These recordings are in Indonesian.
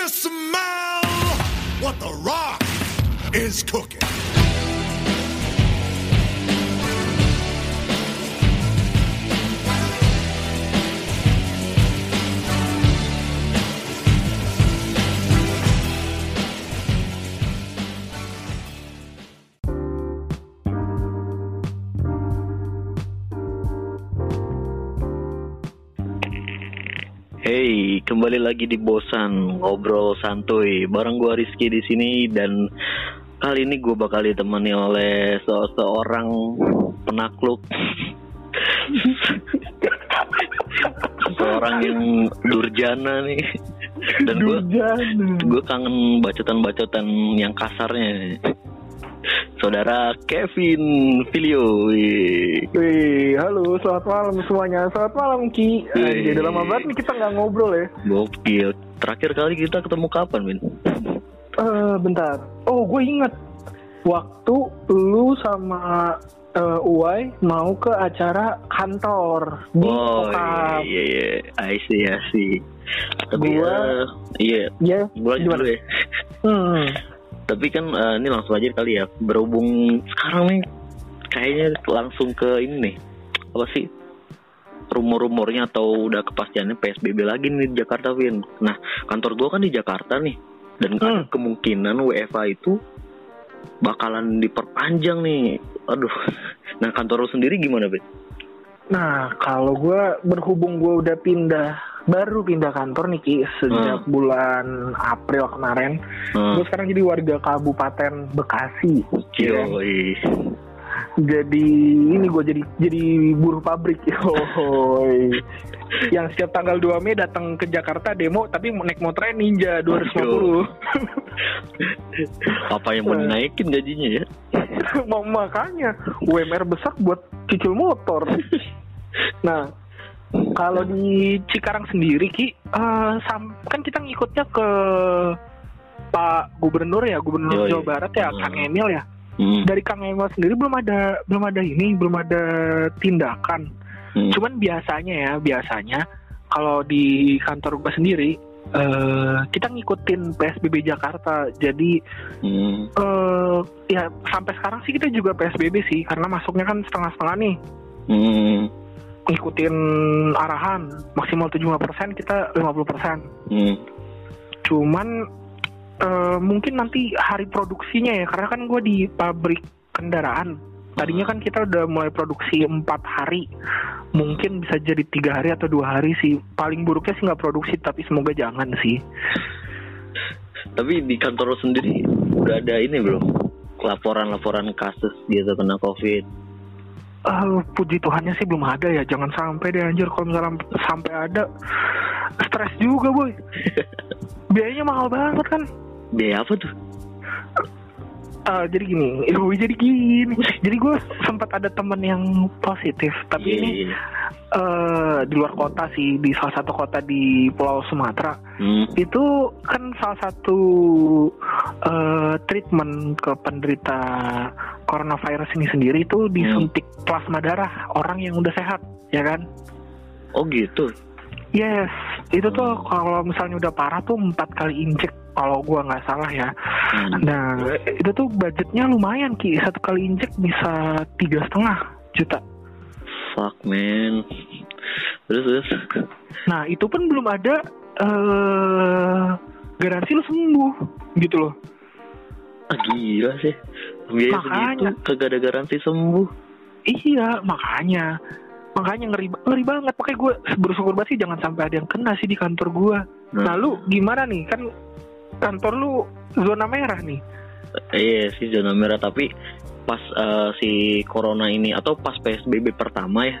you smell what the rock is cooking? Kembali lagi di Bosan ngobrol santuy. Bareng gua Rizky di sini dan kali ini gue bakal ditemani oleh se- seorang penakluk. seorang yang durjana nih. Dan gue gue kangen bacotan-bacotan yang kasarnya. Saudara Kevin Filio. Wih. Halo, selamat malam semuanya. Selamat malam Ki. Jadi lama banget nih kita nggak ngobrol ya. Gokil. Terakhir kali kita ketemu kapan, Min? Eh, bentar. Oh, gue inget. Waktu lu sama eh, Uwai mau ke acara kantor di Oh Kokap. iya iya I see I see Tapi Gua- eh, iya Ya, Gue lagi dulu ya Hmm. Tapi kan eh, ini langsung aja kali ya. Berhubung sekarang nih Kayaknya langsung ke ini nih. Apa sih? Rumor-rumornya atau udah kepastiannya PSBB lagi nih di Jakarta Vin. Nah kantor gue kan di Jakarta nih. Dan ada Hmm. kemungkinan WFA itu Bakalan diperpanjang nih. Aduh. Nah kantor lu sendiri gimana Vin? Nah, kalau gue berhubung gue udah pindah, baru pindah kantor nih Ki sejak bulan April kemarin. Hmm. Gue sekarang jadi warga Kabupaten Bekasi. ya? Yoi. jadi ini gue jadi jadi buruh pabrik Yoi. yang setiap tanggal 2 Mei datang ke Jakarta demo tapi naik motornya Ninja 250 Apa yang mau dinaikin gajinya ya? mau makanya UMR besar buat cicil motor nah kalau di Cikarang sendiri Ki eh, sam- kan kita ngikutnya ke Pak Gubernur ya Gubernur Yoi. Jawa Barat ya Kang Hmm. Emil ya Hmm. dari Kang Emil sendiri belum ada belum ada ini belum ada tindakan Hmm. Cuman biasanya ya, biasanya kalau di kantor gua sendiri eh kita ngikutin PSBB Jakarta. Jadi Hmm. eh ya sampai sekarang sih kita juga PSBB sih karena masuknya kan setengah-setengah nih. Hmm. Ngikutin arahan maksimal 75% kita 50%. Hmm. Cuman eh mungkin nanti hari produksinya ya karena kan gue di pabrik kendaraan. Tadinya kan kita udah mulai produksi empat hari, mungkin bisa jadi tiga hari atau dua hari sih. Paling buruknya sih nggak produksi, tapi semoga jangan sih. Tapi di kantor lo sendiri udah ada ini belum? Laporan-laporan kasus gitu kena COVID. Eh, puji Tuhannya sih belum ada ya. Jangan sampai deh anjir kalau misalnya sampai ada stres juga boy. Biayanya mahal banget kan. Biaya apa tuh? Eh, jadi gini, eh, jadi gini. Jadi gue sempat ada temen yang positif, tapi Iya, ini eh di luar kota sih, di salah satu kota di Pulau Sumatera. Hmm. Itu kan salah satu eh, treatment ke penderita coronavirus ini sendiri itu disuntik plasma darah orang yang udah sehat, ya kan? Oh gitu. Yes, itu tuh kalau misalnya udah parah tuh empat kali injek kalau gua nggak salah ya. Hmm. Nah, itu tuh budgetnya lumayan ki, satu kali injek bisa tiga setengah juta. Fuck man. Terus terus. Nah, itu pun belum ada eh garansi lu sembuh gitu loh. Ah gila sih. Biaya Makanya. segitu kagak ada garansi sembuh. Iya, makanya. Makanya ngeri, ngeri banget. Makanya gue bersyukur banget sih jangan sampai ada yang kena sih di kantor gue. Nah, lu gimana nih? Kan kantor lu zona merah nih. Iya sih zona merah tapi pas eh, si corona ini atau pas PSBB pertama ya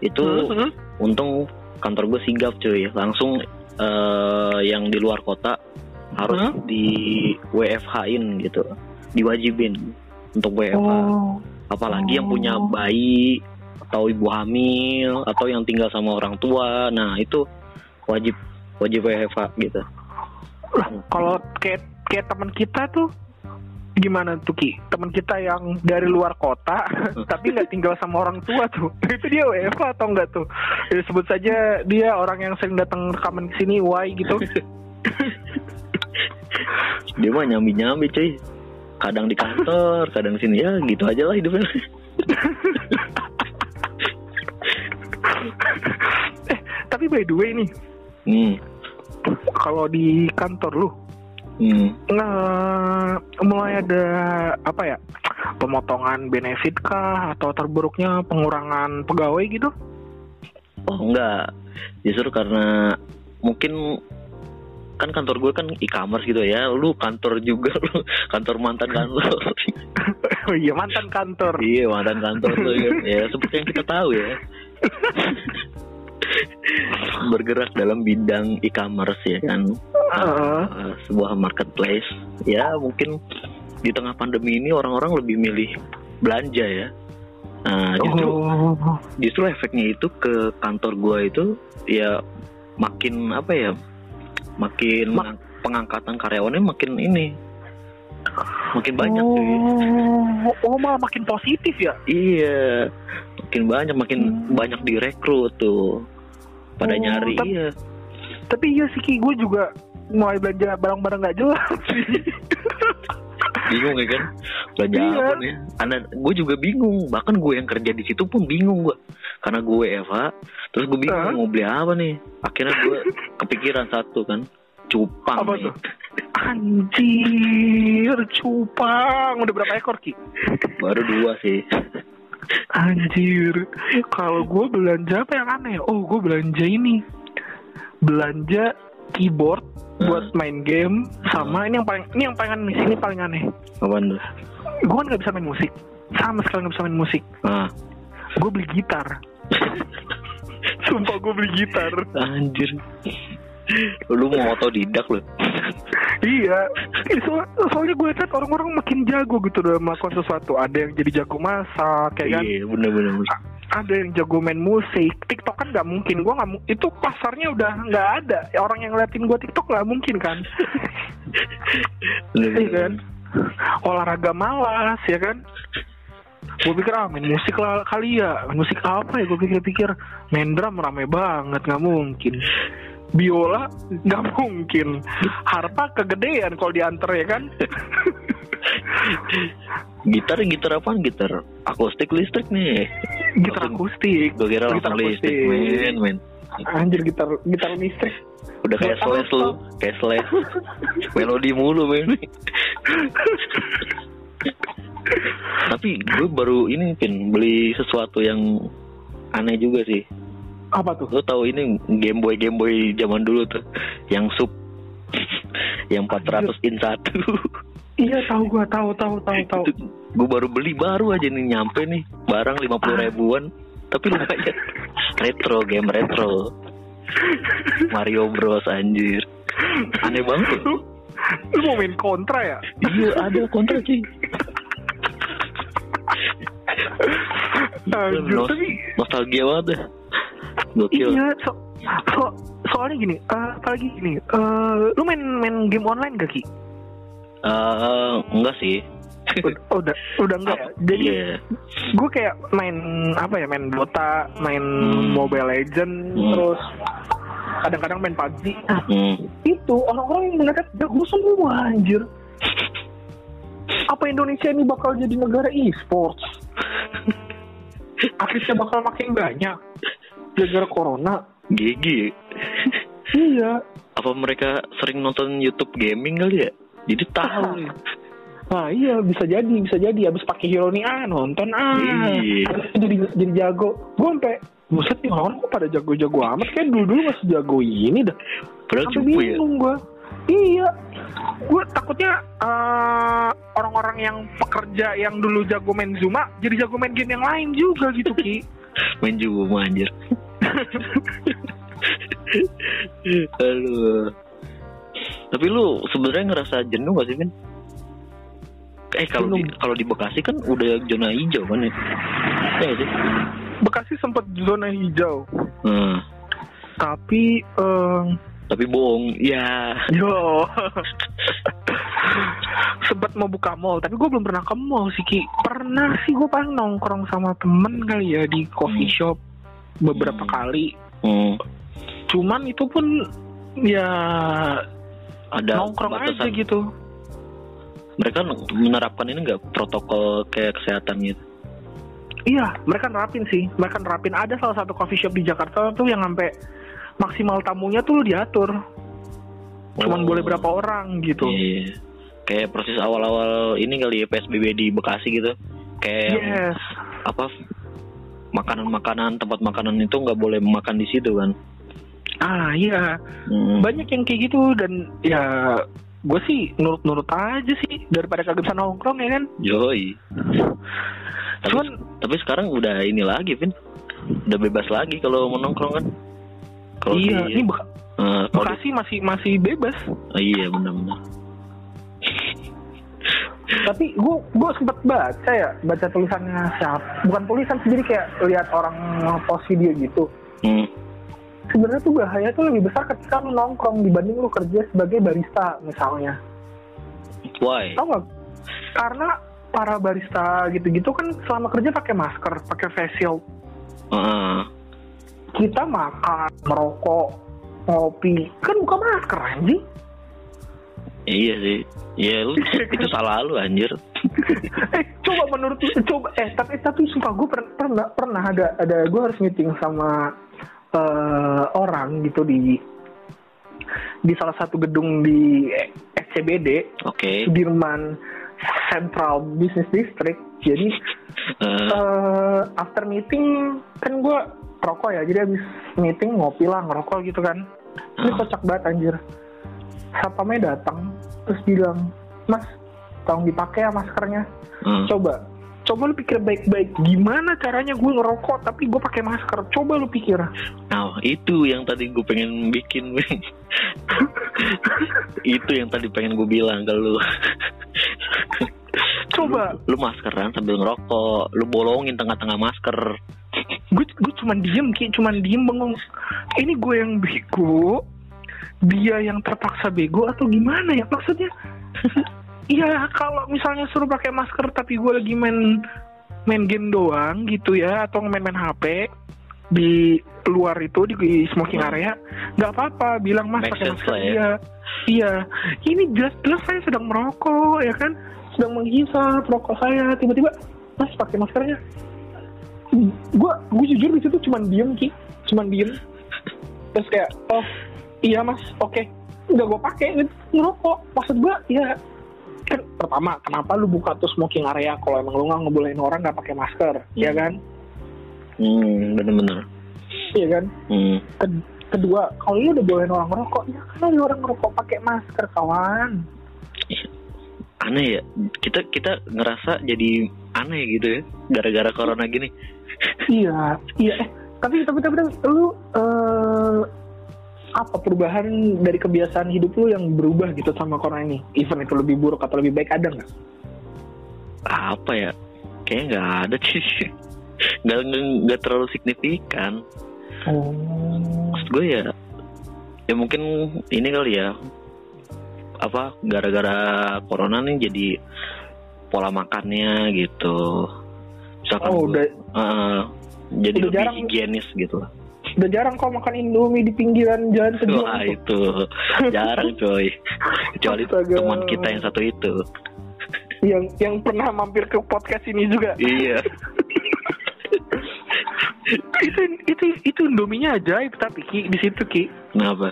itu Mhm. untung kantor gue sigap cuy langsung eh, yang di luar kota harus Hmm? di WFH-in gitu diwajibin untuk WFH Oh. apalagi yang punya Oh. bayi atau ibu hamil atau yang tinggal sama orang tua nah itu wajib wajib WFH gitu Lah, kalau kayak kayak teman kita tuh gimana tuh Ki? Teman kita yang dari luar kota tapi nggak tinggal sama orang tua tuh. Itu dia WFA atau enggak tuh? Ya, sebut saja dia orang yang sering datang rekaman ke sini Y gitu. dia mah nyambi nyambi cuy kadang di kantor kadang sini ya gitu aja lah hidupnya tapi by the way nih hmm. kalau di kantor lu Hmm. nge- mulai ada apa ya pemotongan benefit kah atau terburuknya pengurangan pegawai gitu oh enggak justru karena mungkin kan kantor gue kan e-commerce gitu ya lu kantor juga lu kantor mantan kantor oh iya mantan kantor iya mantan kantor lu ya. ya seperti yang kita tahu ya bergerak dalam bidang e-commerce ya kan? Heeh. Uh, sebuah marketplace. Ya mungkin di tengah pandemi ini orang-orang lebih milih belanja ya. Nah justru oh. justru efeknya itu ke kantor gua itu ya makin apa ya makin Ma- pengangkatan karyawannya makin ini makin banyak oh, cuy oh malah makin positif ya? Iya. Makin banyak makin Hmm. banyak direkrut tuh. Pada Oh, nyari tapi- iya. tapi iya sih Ki. Gue juga mulai belanja barang-barang nggak jelas bingung ya kan? Belanja Iya. apa nih? Gue juga bingung. Bahkan gue yang kerja di situ pun bingung gue karena gue Eva terus gue bingung Hah? mau beli apa nih? Akhirnya gue kepikiran satu kan cupang Apa nih tuh? Anjir, cupang. Udah berapa ekor, Ki? baru dua sih Anjir. Kalau gue belanja apa yang aneh? Oh, gue belanja ini. Belanja keyboard buat main game sama ini yang paling ini yang paling aneh ini paling aneh. apa tuh Gue kan nggak bisa main musik. Sama sekali nggak bisa main musik. ah Gue beli gitar. Sumpah gue beli gitar. anjir lu mau otodidak lu Iya, so, soalnya gue lihat orang-orang makin jago gitu dalam melakukan sesuatu. Ada yang jadi jago masak, kayak kan? iya bener-bener Ada yang jago main musik. TikTok kan nggak mungkin. Gue nggak mu- itu pasarnya udah nggak ada. Orang yang ngeliatin gue TikTok nggak mungkin kan? Iya kan? Olahraga malas ya kan? Gue pikir ah main musik lah kali ya. Main musik apa ya? Gue pikir-pikir main drum rame banget nggak mungkin. Biola nggak mungkin. Harpa kegedean kalau diantar ya kan? gitar gitar apaan gitar akustik listrik nih Gitar akustik. gue kira Gitar langsung listrik men men Anjir gitar gitar listrik. udah kayak slash apa? lu kayak slash melodi mulu men tapi gue baru ini pin beli sesuatu yang aneh juga sih Apa tuh? lo tahu ini Game Boy Game Boy zaman dulu tuh yang sub yang 400 in satu Iya tahu gua tahu tahu tahu tahu. itu gue baru beli baru aja nih nyampe nih barang 50 Ah. ribuan tapi lumayan retro game retro Mario Bros anjir aneh banget Lu, lu mau main kontra ya? iya ada kontra sih Anjir, nostalgia banget deh gokil iya so, so, soalnya gini, eh, apalagi gini, eh, lu main main game online gak ki? Eh, enggak sih Udah, udah, udah enggak ya? Jadi Iya. gue kayak main apa ya, main Dota, main Hmm. Mobile Legend, Hmm. terus kadang-kadang main PUBG. Nah, Hmm. itu orang-orang yang melihat jago semua anjir. Apa Indonesia ini bakal jadi negara e-sports? Akhirnya bakal makin banyak gara-gara corona. GG Iya. apa mereka sering nonton YouTube gaming kali ya? Jadi tahu nih. Nah iya bisa jadi bisa jadi. Abis pakai hero nih ah nonton ah. Iya. Jadi jadi jago. Gue sampai buset nih orang kok pada jago-jago amat. Kayak dulu dulu masih jago ini dah. Padahal sampai ya? bingung gue iya. Gue takutnya eh, orang-orang yang pekerja yang dulu jago main Zuma jadi jago main game yang lain juga gitu ki. Main juga anjir Aduh. Tapi lu sebenarnya ngerasa jenuh gak sih, Vin? Eh kalau di kalau di Bekasi kan udah zona hijau kan ya? Nggak sih? Bekasi sempat zona hijau Nah, tapi eh, tapi bohong. Ya. Yo. Sempat mau buka mall, tapi gue belum pernah ke mall sih Ki. Pernah sih gue paling nongkrong sama temen kali ya di coffee Hmm. shop beberapa Hmm. kali. Hmm, Cuman itu pun ya ada nongkrong aja batasan. gitu. mereka menerapkan ini nggak protokol kayak kesehatan gitu Iya, mereka nerapin sih. Mereka nerapin ada salah satu coffee shop di Jakarta tuh yang sampai maksimal tamunya tuh diatur. Cuman Oh. boleh berapa orang gitu. Iya. Kayak proses awal-awal ini kali ya PSBB di Bekasi gitu. Kayak Yes. apa makanan-makanan tempat makanan itu nggak boleh makan di situ kan. Ah iya, Hmm. banyak yang kayak gitu dan ya gue sih nurut-nurut aja sih daripada kagak bisa nongkrong ya kan. Yoi. Tapi, Cuman tapi sekarang udah ini lagi, Vin. Udah bebas lagi kalau mau nongkrong kan. Kalau iya, di, ini Bek- eh, kalau di- Bekasi masih masih bebas. oh, iya benar-benar. Tapi gue gue sempet baca ya, baca tulisannya siapa? Bukan tulisan sendiri kayak lihat orang post video gitu. Hmm. Sebenarnya tuh bahaya tuh lebih besar ketika lu nongkrong dibanding lu kerja sebagai barista misalnya. Why? Tahu nggak? Karena para barista gitu-gitu kan selama kerja pakai masker, pakai face shield. Heeh. Kita makan, merokok, ngopi, kan buka masker anjing. Iya sih. Iya lu itu salah lu anjir. eh coba menurut lu coba eh tapi tapi sumpah gue pernah pernah pernah ada ada gue harus meeting sama eh, orang gitu di di salah satu gedung di SCBD Oke. Sudirman Central Business District jadi Eh, eh, after meeting kan gue rokok ya jadi habis meeting ngopi lah ngerokok gitu kan ini Ah. kocak banget anjir satpamnya datang terus bilang mas tolong dipakai ya maskernya eh. coba coba lu pikir baik-baik gimana caranya gue ngerokok tapi gue pakai masker coba lu pikir Nah, itu yang tadi gue pengen bikin. Itu yang tadi pengen gue bilang ke lu. coba Lu, lu maskeran sambil ngerokok, lu bolongin tengah-tengah masker. gue gue cuman diem ki cuman diem bengong ini gue yang bego dia yang terpaksa bego atau gimana ya? Maksudnya Iya kalau misalnya suruh pakai masker tapi gue lagi main main game doang gitu ya atau main-main HP di luar itu di, di smoking Hmm. area nggak apa-apa bilang mas pakai masker. ya. iya. Iya. Ini jelas-jelas saya sedang merokok ya kan? Sedang menghisap rokok saya tiba-tiba mas pakai maskernya. Gue gue jujur di situ cuman diem ki. Cuman diem. Terus kayak oh iya mas oke nggak gue pakai gitu, ngerokok maksud gue ya kan pertama kenapa lu buka tuh smoking area kalau emang lu nggak ngebolehin orang nggak pakai masker ya Hmm. kan Hmm, bener-bener. iya kan Hmm. Ken- kedua kalau lu udah bolehin orang ngerokok ya kan ada orang ngerokok pakai masker kawan Aneh ya. Kita kita ngerasa jadi aneh gitu ya gara-gara corona gini. iya iya eh tapi tapi tapi, tapi lu eh, apa perubahan dari kebiasaan hidup lu yang berubah gitu sama corona ini? Even itu lebih buruk atau lebih baik ada nggak? Apa ya? Kayaknya nggak ada sih. Nggak nggak- terlalu signifikan. oh. Maksud gue ya ya mungkin ini kali ya. Apa gara-gara corona nih jadi pola makannya gitu. Misalkan oh gue, udah eh, jadi udah lebih jarang- higienis gitu. lah udah jarang kau makan indomie di pinggiran jalan sejuang wah tuh. itu. Jarang coy. Kecuali teman kita yang satu itu. Yang yang pernah mampir ke podcast ini juga. Iya. Itu itu itu indominya ajaib tapi ki di situ ki. Kenapa?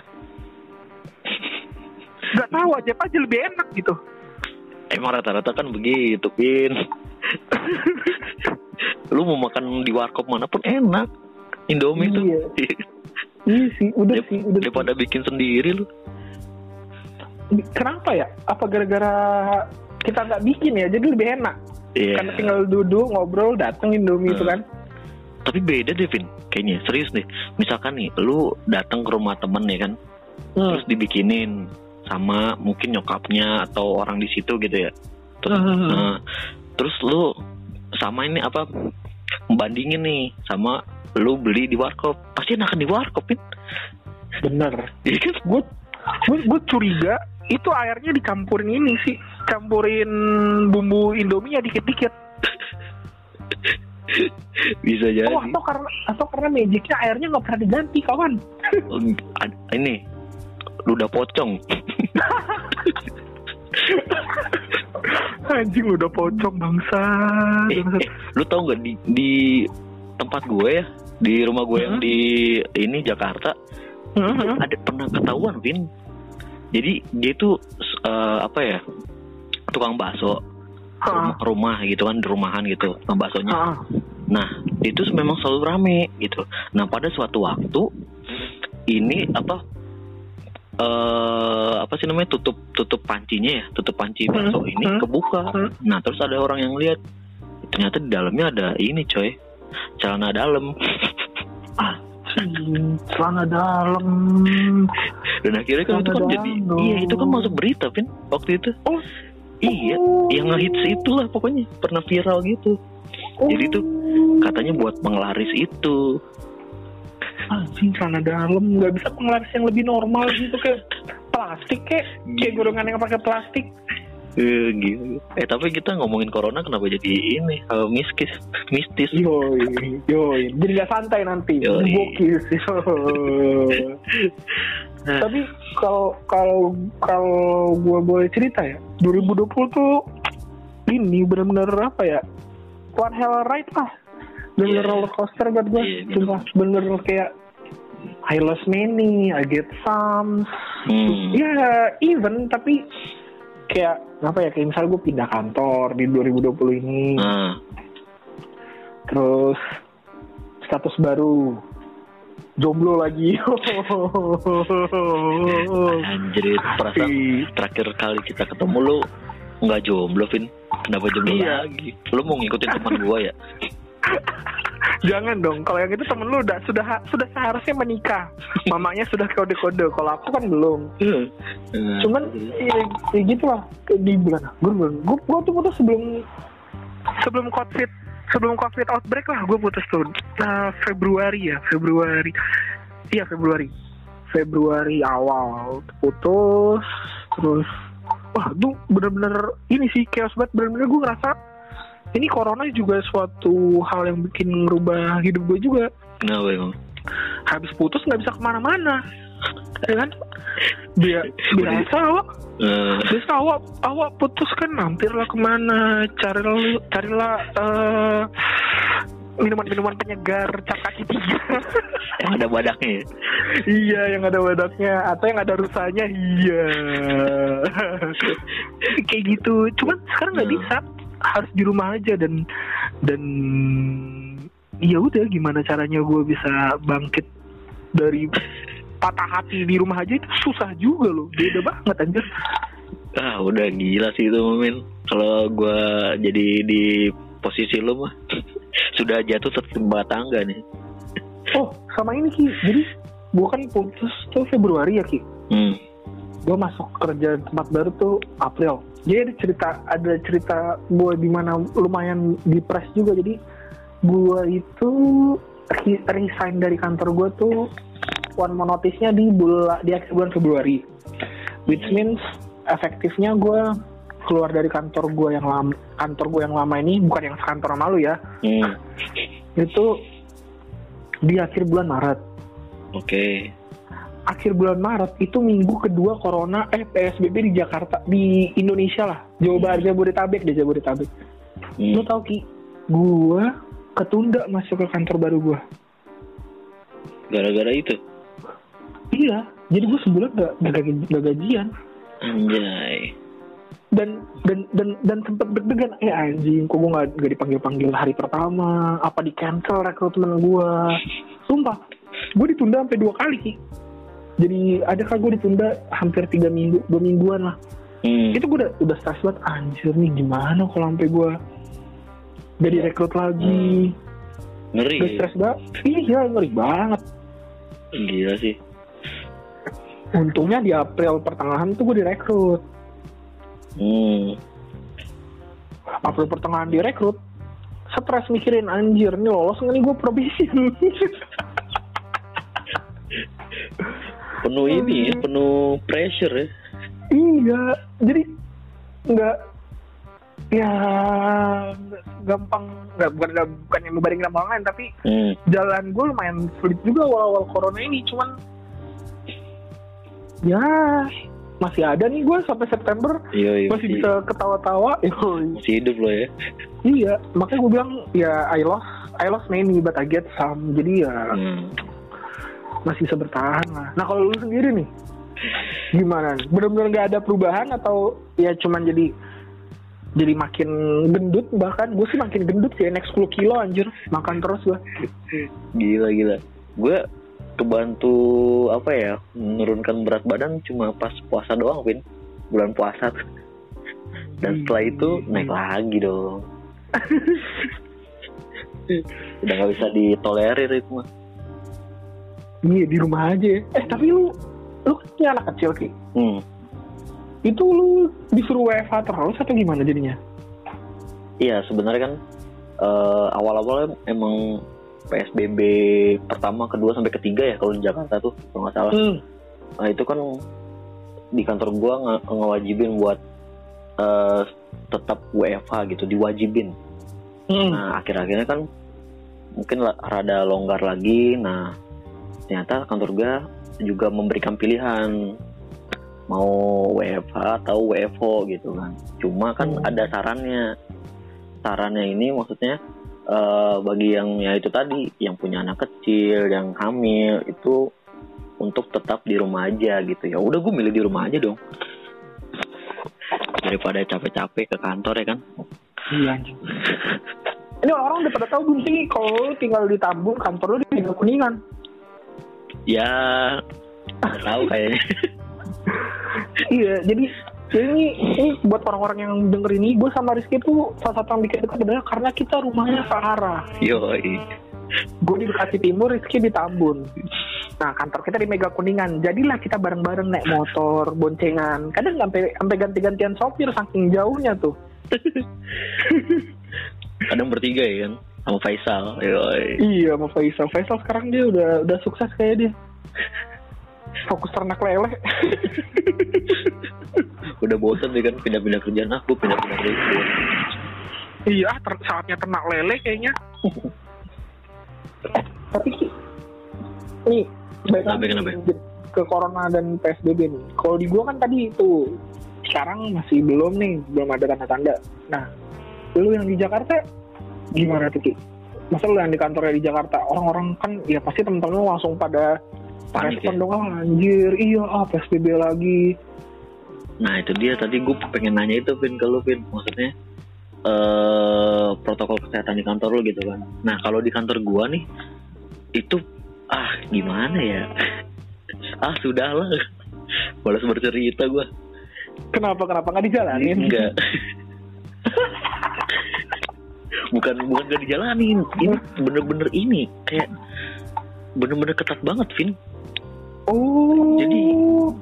Nggak tahu aja aja lebih enak gitu. Emang rata-rata kan begitu pin. Lu mau makan di warkop mana pun enak Indomie tuh Iya. iya sih udah Dep- sih udah sih. daripada bikin sendiri lu kenapa ya apa gara-gara kita nggak bikin ya jadi lebih enak Iya. karena tinggal duduk ngobrol dateng indomie itu Hmm. kan Tapi beda deh, Vin. Kayaknya serius nih. Misalkan nih, lu datang ke rumah temen ya kan, Hmm. terus dibikinin sama mungkin nyokapnya atau orang di situ gitu ya. Terus, Hmm. nah, terus lu sama ini apa? Membandingin nih sama lu beli di warkop. Pasti enakan di warkop, Vin. bener Iya kan? gue gue gue curiga itu airnya dicampurin ini sih campurin bumbu indomie ya dikit-dikit Bisa jadi. oh atau karena atau karena magicnya airnya nggak pernah diganti kawan Oh, ini lu udah pocong. Anjing udah pocong bangsa. Eh, bangsa. eh, lu tau nggak di di tempat gue ya, di rumah gue yang Hmm. di ini Jakarta, Heeh. ada pernah ketahuan, Vin. Jadi dia itu eh, apa ya, tukang bakso, rumah, rumah gitu kan, rumahan gitu, tukang baksonya. Nah, itu memang selalu rame gitu. Nah, pada suatu waktu ini apa eh apa sih namanya tutup tutup pancinya ya, tutup panci Hmm, bakso ini hmm, kebuka. hmm. Nah, terus ada orang yang lihat ternyata di dalamnya ada ini, coy. Celana dalam. Anjing, celana dalam. Dan akhirnya kan itu kan jadi iya, itu kan masuk berita, Vin, waktu itu. Oh. Iya, Oh. yang ngehits itulah pokoknya pernah viral gitu. Jadi tuh katanya buat penglaris itu. anjing celana dalam nggak bisa penglaris yang lebih normal gitu kayak plastik kayak kayak golongan yang pakai plastik Eh, gitu. Eh tapi kita ngomongin corona kenapa jadi ini hal mistis mistis? yoi yoi jadi nggak santai nanti Yoi. bokis tapi kalau kalau kalau gue boleh cerita ya 2020 tuh ini benar-benar apa ya one hell ride lah bener Iya. roller coaster buat gue bener. cuma bener kayak I lost many I get some Hmm. ya even tapi kayak apa ya kayak misalnya gue pindah kantor di 2020 ini Nah, terus status baru jomblo lagi anjir perasaan terakhir kali kita ketemu lu nggak jomblo, Vin. Kenapa jomblo Iya. lagi? Lu mau ngikutin teman gua ya? jangan dong kalau yang itu temen lu udah sudah sudah seharusnya menikah. Mamanya sudah kode-kode kalau aku kan belum. Nah, cuman ya, ya gitu lah. Di bulan gue gue gue tuh putus sebelum sebelum covid sebelum covid outbreak lah gue putus tuh. Nah, Februari ya Februari. Iya Februari. Februari awal putus terus wah tuh bener-bener ini sih chaos banget. Bener-bener gue ngerasa ini corona juga suatu hal yang bikin ngerubah hidup gue juga. Kenapa emang? habis putus nggak bisa ke mana-mana. Ya kan? Bia, biasa awak. Biasa awak awak putus kan mampirlah ke mana. Carilah carilah eh, minuman-minuman penyegar cap kaki tiga. Yang ada badaknya ya? iya yang ada wadaknya atau yang ada rusanya iya. Kayak gitu. Cuman sekarang nggak Hmm. bisa harus di rumah aja dan dan ya udah gimana caranya gue bisa bangkit dari patah hati di rumah aja itu susah juga loh beda banget anjir Ah, udah gila sih itu, Min. Kalau gua jadi di posisi lu mah sudah jatuh setimba tangga nih. oh sama ini ki jadi gue kan putus tuh Februari ya ki Hmm. gue masuk kerja tempat baru tuh April jadi ada cerita ada cerita gue di mana lumayan depres juga jadi gue itu re- resign dari kantor gue tuh one more notice-nya di bulan di akhir bulan Februari which means efektifnya gue keluar dari kantor gue yang lama kantor gue yang lama ini bukan yang sekantor sama lu ya Hmm. itu di akhir bulan Maret Oke. Akhir bulan Maret itu minggu kedua corona eh PSBB di Jakarta di Indonesia lah. Jawa Barat Jabodetabek deh Jabodetabek. Hmm. lo tau ki? Gua ketunda masuk ke kantor baru gua. Gara-gara itu. iya. Jadi gua sebulan gak, gak, gaji- gak gajian. Anjay. dan dan dan dan sempet deg-degan. Eh anjing kok gua gak, gak dipanggil panggil hari pertama? Apa di cancel rekrutmen gua? Sumpah gua ditunda sampai dua kali jadi ada kan gua ditunda hampir tiga minggu dua mingguan lah Hmm. itu gue udah udah stres banget anjir nih gimana kalau sampai gue gak direkrut lagi Ngeri. udah stres banget iya ngeri banget Gila sih. untungnya di April pertengahan tuh gue direkrut Hmm. April pertengahan direkrut stres mikirin anjir nih lolos nggak nih gue probation Penuh ini ya, penuh pressure ya. iya jadi nggak ya gampang nggak bukan nggak bukan yang membanding sama orang lain tapi Hmm. jalan gue lumayan sulit juga awal-awal corona ini cuman ya masih ada nih gue sampai September Iya, iya. masih bisa ketawa-tawa. Masih hidup lo ya. Iya, makanya gue bilang ya I lost I lost many but I get some. Jadi ya Hmm. Masih bisa bertahan lah. Nah kalau lu sendiri nih gimana? Bener-bener nggak ada perubahan atau ya cuman jadi jadi makin gendut bahkan gue sih makin gendut sih naik 10 kilo anjir makan terus gue Gila gila. Gue kebantu apa ya menurunkan berat badan cuma pas puasa doang, Vin. Bulan puasa. Dan setelah itu naik lagi dong. Udah nggak bisa ditolerir itu mah. Iya di rumah aja eh tapi lu lu kan punya anak kecil ki Hmm. itu lu disuruh WFH terus atau gimana jadinya Iya sebenarnya kan eh, awal-awalnya emang PSBB pertama, kedua sampai ketiga ya kalau di Jakarta tuh kalau nggak salah. hmm. Nah itu kan di kantor gua nge- ngewajibin buat eh, tetap WFH gitu, diwajibin. Hmm. Nah akhir-akhirnya kan mungkin rada longgar lagi. Nah ternyata kantor gua juga memberikan pilihan mau WFH atau WFO gitu kan. Cuma kan Hmm. ada sarannya. Sarannya ini maksudnya eh, bagi yang ya itu tadi yang punya anak kecil, yang hamil itu untuk tetap di rumah aja gitu ya. Udah gue milih di rumah aja dong. Daripada capek-capek ke kantor ya kan. Iya. Ini orang udah pada tahu belum sih kalau tinggal di Tambun, kantor lu di Kuningan. Ya nggak tahu kayaknya. iya, jadi jadi ini, ini buat orang-orang yang denger ini, gue sama Rizky tuh salah satu yang bikin dekat adalah karena kita rumahnya searah. Yoi. Gue di Bekasi Timur, Rizky di Tambun. Nah, kantor kita di Mega Kuningan. Jadilah kita bareng-bareng naik motor, boncengan. Kadang sampai sampai ganti-gantian sopir saking jauhnya tuh. Kadang bertiga ya kan sama Faisal. Yoi. Iya, sama Faisal. Faisal sekarang dia udah udah sukses kayak dia. Fokus ternak lele. Udah bosan ya kan pindah-pindah kerjaan aku, pindah-pindah kerjaan. Iya, ter- saatnya ternak lele kayaknya. eh, tapi nih, baik Kenapa, kenapa? nih, ke corona dan PSBB nih. Kalau di gua kan tadi itu sekarang masih belum nih, belum ada tanda-tanda. Nah, lu yang di Jakarta gimana tuh Ki? Masa lu yang di kantornya di Jakarta, orang-orang kan ya pasti temen-temen lu langsung pada Panik respon ya? dong, "Ah, anjir, iya ah PSBB lagi. Nah itu dia tadi gue pengen nanya itu Vin ke lu Vin maksudnya eh protokol kesehatan di kantor lu gitu kan. Nah kalau di kantor gua nih itu ah gimana ya? ah sudahlah. Balas bercerita gua. Kenapa kenapa nggak dijalanin? Enggak. bukan bukan gak dijalanin. Ini bener-bener ini kayak bener-bener ketat banget Vin. Oh. Jadi,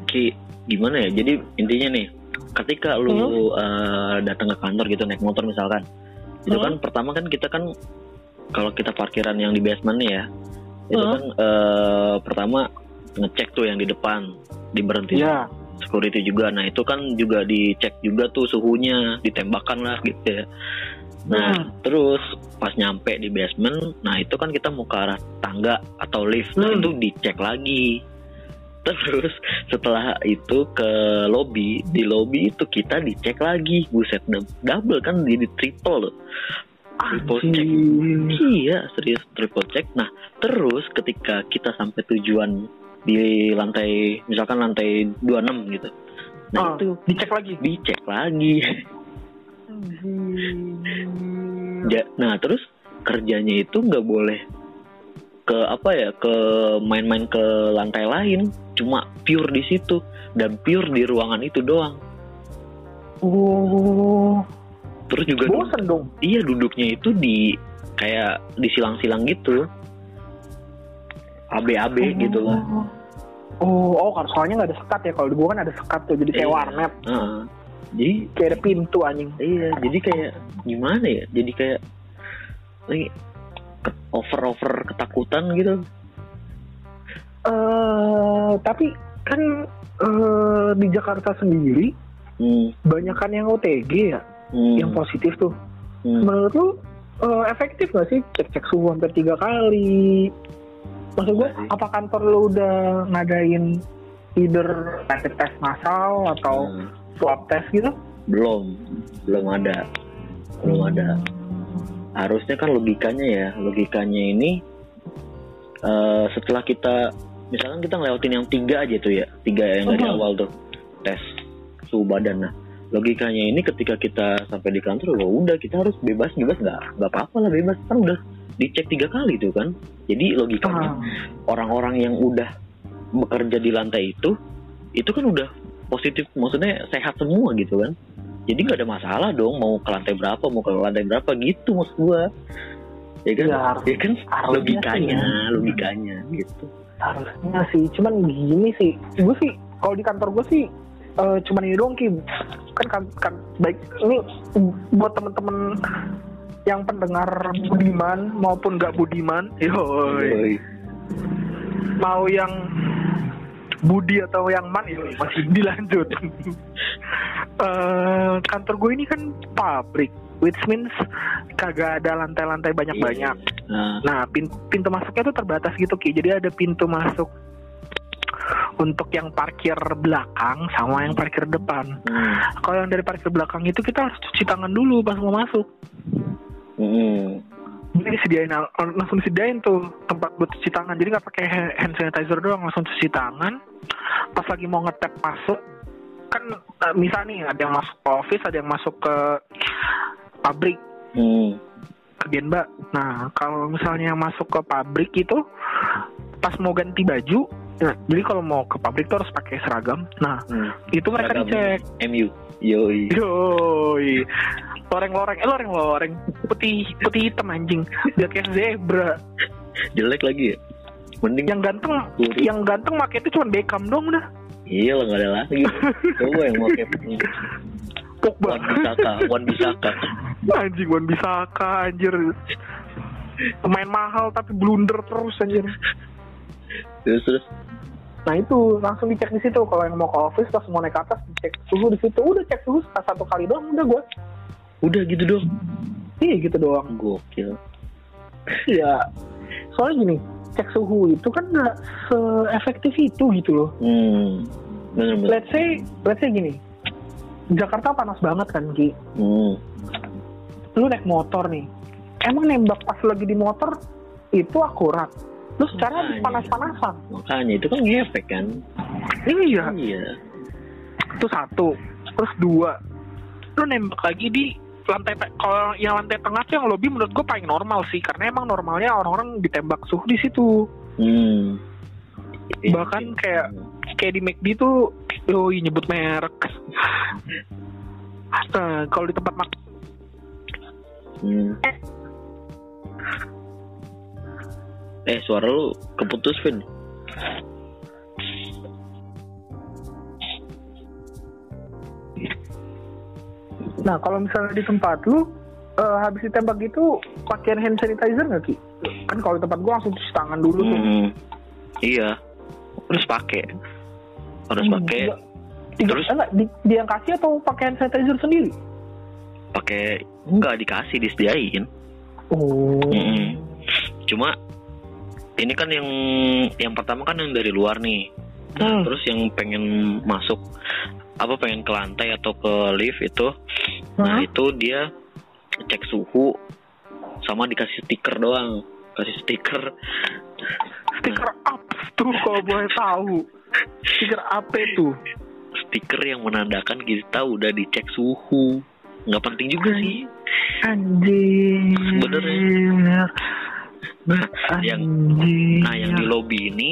Ki, gimana ya? Jadi intinya nih, ketika lu Hmm? eh, datang ke kantor gitu naik motor misalkan, itu Hmm? kan pertama kan kita kan kalau kita parkiran yang di basement nih ya, itu Hmm? kan eh, pertama ngecek tuh yang di depan, diberhentiin Iya. security juga. Nah itu kan juga dicek juga tuh suhunya, ditembakkan lah gitu ya. Nah Hmm. terus pas nyampe di basement, nah itu kan kita mau ke arah tangga atau lift, nah Hmm. itu dicek lagi. Terus setelah itu ke lobby, di lobby itu kita dicek lagi, buset dou- double kan jadi triple loh. Triple check. Iya serius triple check. Nah terus ketika kita sampai tujuan di lantai, misalkan lantai 26 gitu, nah Ah, itu dicek lagi. dicek lagi. Ja- nah terus kerjanya itu nggak boleh ke apa ya ke main-main ke lantai lain cuma pure di situ dan pure di ruangan itu doang Oh, terus juga bosen dong. iya duduknya itu di kayak di silang-silang gitu AB-AB gitu lah Oh, oh, kan soalnya nggak ada sekat ya. Kalau di gua kan ada sekat tuh, jadi kayak Iya. warnet, Heeh. Jadi kayak ada pintu anjing. iya jadi kayak gimana ya jadi kayak ini ke- over-over ketakutan gitu Eh, tapi kan eh di Jakarta sendiri hmm, banyak kan yang OTG ya, hmm, yang positif tuh. hmm. Menurut lu eh, efektif nggak sih cek-cek suhu hampir tiga kali? Maksud Nggak sih. apa kantor lu udah ngadain either rapid test massal atau Hmm. Swab test gitu? belum belum ada. Belum ada. Harusnya kan logikanya ya logikanya ini eh, setelah kita misalkan kita ngelewatin yang tiga aja tuh ya tiga yang dari Mhm. awal tuh tes suhu badan. Nah logikanya ini ketika kita sampai di kantor lo udah kita harus bebas bebas nggak nggak apa-apa lah bebas. Kan udah dicek tiga kali tuh kan. Jadi logikanya orang-orang yang udah bekerja di lantai itu itu kan udah positif maksudnya sehat semua gitu kan. Jadi nggak ada masalah dong mau ke lantai berapa mau ke lantai berapa gitu maksud gua. Ya kan? Ya, ya kan? logikanya sih ya. logikanya gitu. Harusnya sih, cuman gini sih, gue sih kalau di kantor gue sih eh, cuman ini doang ki, kan kan, kan baik. Ini buat temen-temen yang pendengar budiman maupun nggak budiman, yoi. Yoi. mau yang Budi atau yang man ya masih dilanjut. Eh, kantor gue ini kan pabrik, which means kagak ada lantai-lantai banyak-banyak. nah, Nah, pin- pintu masuknya tuh terbatas gitu Ki. Jadi ada pintu masuk untuk yang parkir belakang sama yang parkir depan. hmm, Kalau yang dari parkir belakang itu kita harus cuci tangan dulu pas mau masuk. hmm, Jadi disediain langsung disediain tuh tempat buat cuci tangan. Jadi nggak pakai ha- hand sanitizer doang, langsung cuci tangan. Pas lagi mau ngetap masuk, kan eh, misal nih ada yang masuk ke office, ada yang masuk ke pabrik, hmm, ke Genba. Nah, kalau misalnya masuk ke pabrik itu pas mau ganti baju, nah, jadi kalau mau ke pabrik tuh harus pakai seragam. Nah, hmm. itu mereka Seragam dicek. MU yoi Yoi. Loreng-loreng, eh loreng-loreng putih putih hitam anjing. Biar kayak zebra. jelek lagi ya mending Yang ganteng, Kurus. yang ganteng itu cuma Beckham dong dah. iya lah nggak ada lagi coba yang mau kayak Pogba. Wan Bisaka Wan Bisaka anjing Wan Bisaka anjir. Pemain mahal tapi blunder terus anjir. terus terus Nah itu langsung dicek di situ. Kalau yang mau ke office pas mau naik ke atas dicek suhu di situ. Udah cek suhu satu kali doang udah gue. udah gitu dong Iya gitu doang. gokil Iya. Soalnya gini, cek suhu itu kan nggak seefektif itu gitu loh. hmm bener bener Let's say, let's say gini. Jakarta panas banget kan Ki. hmm. Lu naik motor nih. Emang nembak pas lagi di motor itu akurat. Lu secara Makanya. panas-panasan. makanya itu kan ngefek kan Iya. iya Itu satu. Terus dua. Lu nembak lagi di lantai kalau yang lantai tengah tuh yang lobby menurut gue paling normal sih karena emang normalnya orang-orang ditembak suhu di situ hmm Iya, Bahkan iya. kayak- kayak di McD tuh yoi nyebut merek nah, kalau di tempat makan hmm. Eh suara lu keputus Vin. Nah kalau misalnya di tempat lu eh, habis ditembak gitu pakaian hand sanitizer nggak ki? Kan kalau di tempat gua langsung cuci tangan dulu tuh. Hmm. iya. Harus pakai. Harus Hmm, pakai. Terus? eh, enggak, di, dia yang kasih atau pakai hand sanitizer sendiri? Pakai enggak dikasih disediain. Oh. Mm-mm. cuma ini kan yang yang pertama kan yang dari luar nih. Hmm. terus yang pengen masuk apa pengen ke lantai atau ke lift itu nah Hah? itu dia cek suhu sama dikasih stiker doang. Kasih stiker. Stiker up tuh kalau boleh tahu? Stiker apa tuh stiker yang menandakan kita udah dicek suhu. Nggak penting juga sih. anjing. Sebenarnya. nah yang Anjing. nah yang di lobby ini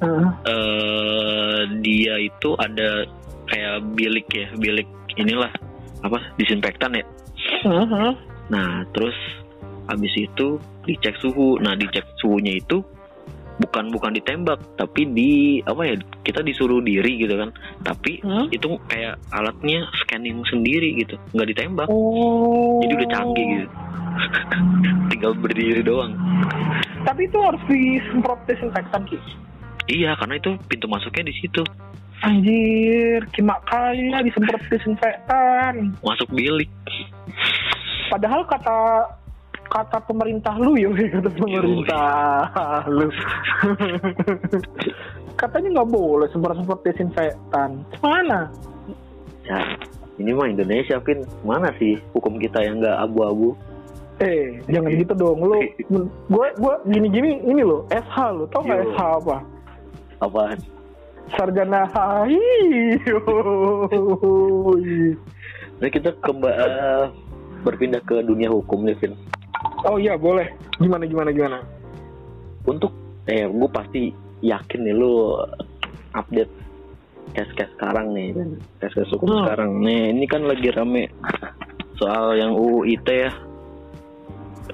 Heeh. eh dia itu ada kayak bilik ya bilik inilah apa disinfektan ya Heeh. nah terus habis itu dicek suhu nah dicek suhunya itu bukan bukan ditembak tapi di apa ya kita disuruh diri gitu kan tapi Hmm? itu kayak alatnya scanning sendiri gitu nggak ditembak Oh. jadi udah canggih gitu tinggal berdiri doang Tapi itu harus disemprot desinfektan ki. iya karena itu pintu masuknya di situ Anjir, kimak kali lah disemprot desinfektan. masuk bilik Padahal kata kata pemerintah lu ya kata pemerintah lu katanya nggak boleh semprot-semprot desinfektan. Mana? Ya, ini mah Indonesia, Pin. Mana sih hukum kita yang nggak abu-abu? Eh, jangan gitu dong. Lu, gue, gue gini-gini ini loh, SH lo, tau nggak. SH apa? Apaan? Sarjana HI. Nah, kita kembali berpindah ke dunia hukum nih, Pin. Oh iya boleh. Gimana gimana gimana? Untuk, eh, gue pasti yakin nih lu update case-case sekarang nih, Pin. Case-case hukum Hmm. sekarang. Nih, ini kan lagi rame soal yang UU ITE ya,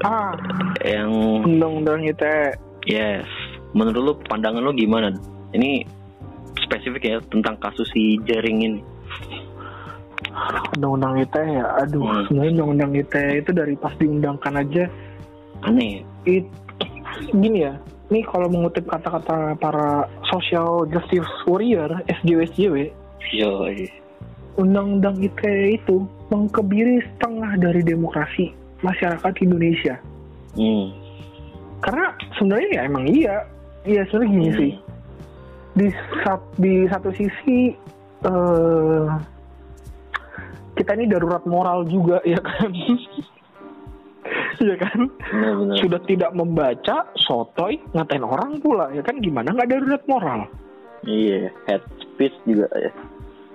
Ah, yang undang-undang ITE. Yes. Menurut lu pandangan lu gimana? Ini spesifik ya tentang kasus si Jering ini. Undang-undang ITE ya. Aduh, Hmm. sebenarnya undang-undang ITE itu dari pas diundangkan aja Aneh. it gini ya. Ini kalau mengutip kata-kata para social justice warrior SJW SJW, Yo. iya. undang-undang ITE itu mengkebiri setengah dari demokrasi masyarakat Indonesia. Hmm. Karena sebenarnya ya emang iya, iya sebenarnya gini Hmm. sih. Di di satu sisi eh kita ini darurat moral juga ya kan. Iya kan? Benar-benar. Sudah tidak membaca, sotoy, ngatain orang pula ya kan gimana nggak darurat moral? Iya. Head speech juga ya.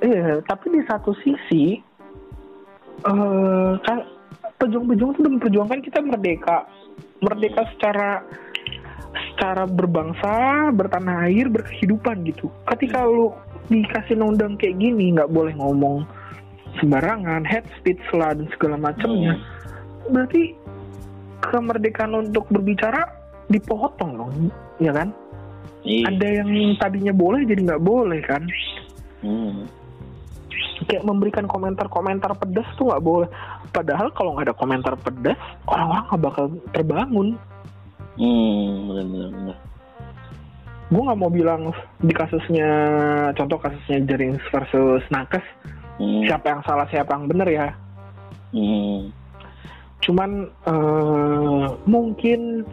Iya, tapi di satu sisi eh kan pejuang-pejuang itu memperjuangkan kita merdeka. Merdeka secara secara berbangsa, bertanah air, berkehidupan gitu. Ketika lu dikasih undang kayak gini, nggak boleh ngomong sembarangan, head speech lah dan segala macamnya. Hmm. Berarti kemerdekaan untuk berbicara dipotong dong, ya kan? Iya. Ada yang tadinya boleh jadi nggak boleh kan? Hmm. kayak memberikan komentar-komentar pedas tuh nggak boleh. Padahal kalau nggak ada komentar pedas, orang-orang nggak bakal terbangun. Hmm. Benar-benar. benar. Gue nggak mau bilang di kasusnya, contoh kasusnya Jerings versus Nakes, Hmm. siapa yang salah siapa yang benar ya. Hmm. Cuman eh, mungkin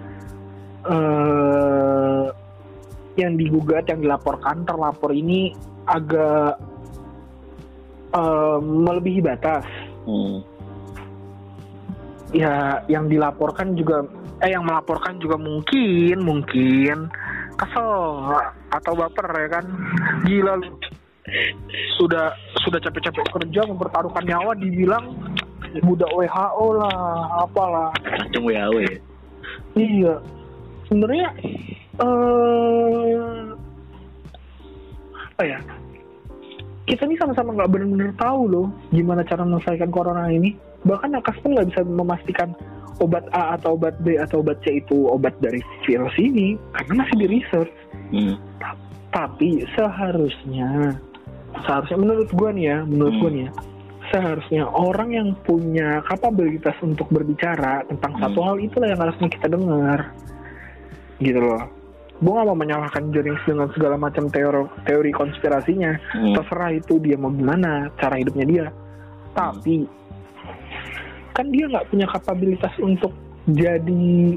eh, yang digugat, yang dilaporkan, terlapor ini agak eh, melebihi batas. Hmm. ya yang dilaporkan juga eh yang melaporkan juga mungkin mungkin kesel atau baper ya kan gila lu sudah sudah capek-capek kerja mempertaruhkan nyawa dibilang budak WHO lah apalah. Kacung WHO ya. iya. Sebenarnya eh apa ya? Kita ini sama-sama nggak benar-benar tahu loh gimana cara menyelesaikan corona ini. Bahkan Nakas pun nggak bisa memastikan obat A atau obat B atau obat C itu obat dari virus ini karena masih di research. Hmm. tapi seharusnya seharusnya menurut gua nih ya menurut Hmm. gua nih ya seharusnya orang yang punya kapabilitas untuk berbicara tentang Hmm. satu hal itulah yang harusnya kita dengar gitu loh gue gak mau menyalahkan Jerings dengan segala macam teori teori konspirasinya Hmm. terserah itu dia mau gimana cara hidupnya dia tapi kan dia nggak punya kapabilitas untuk jadi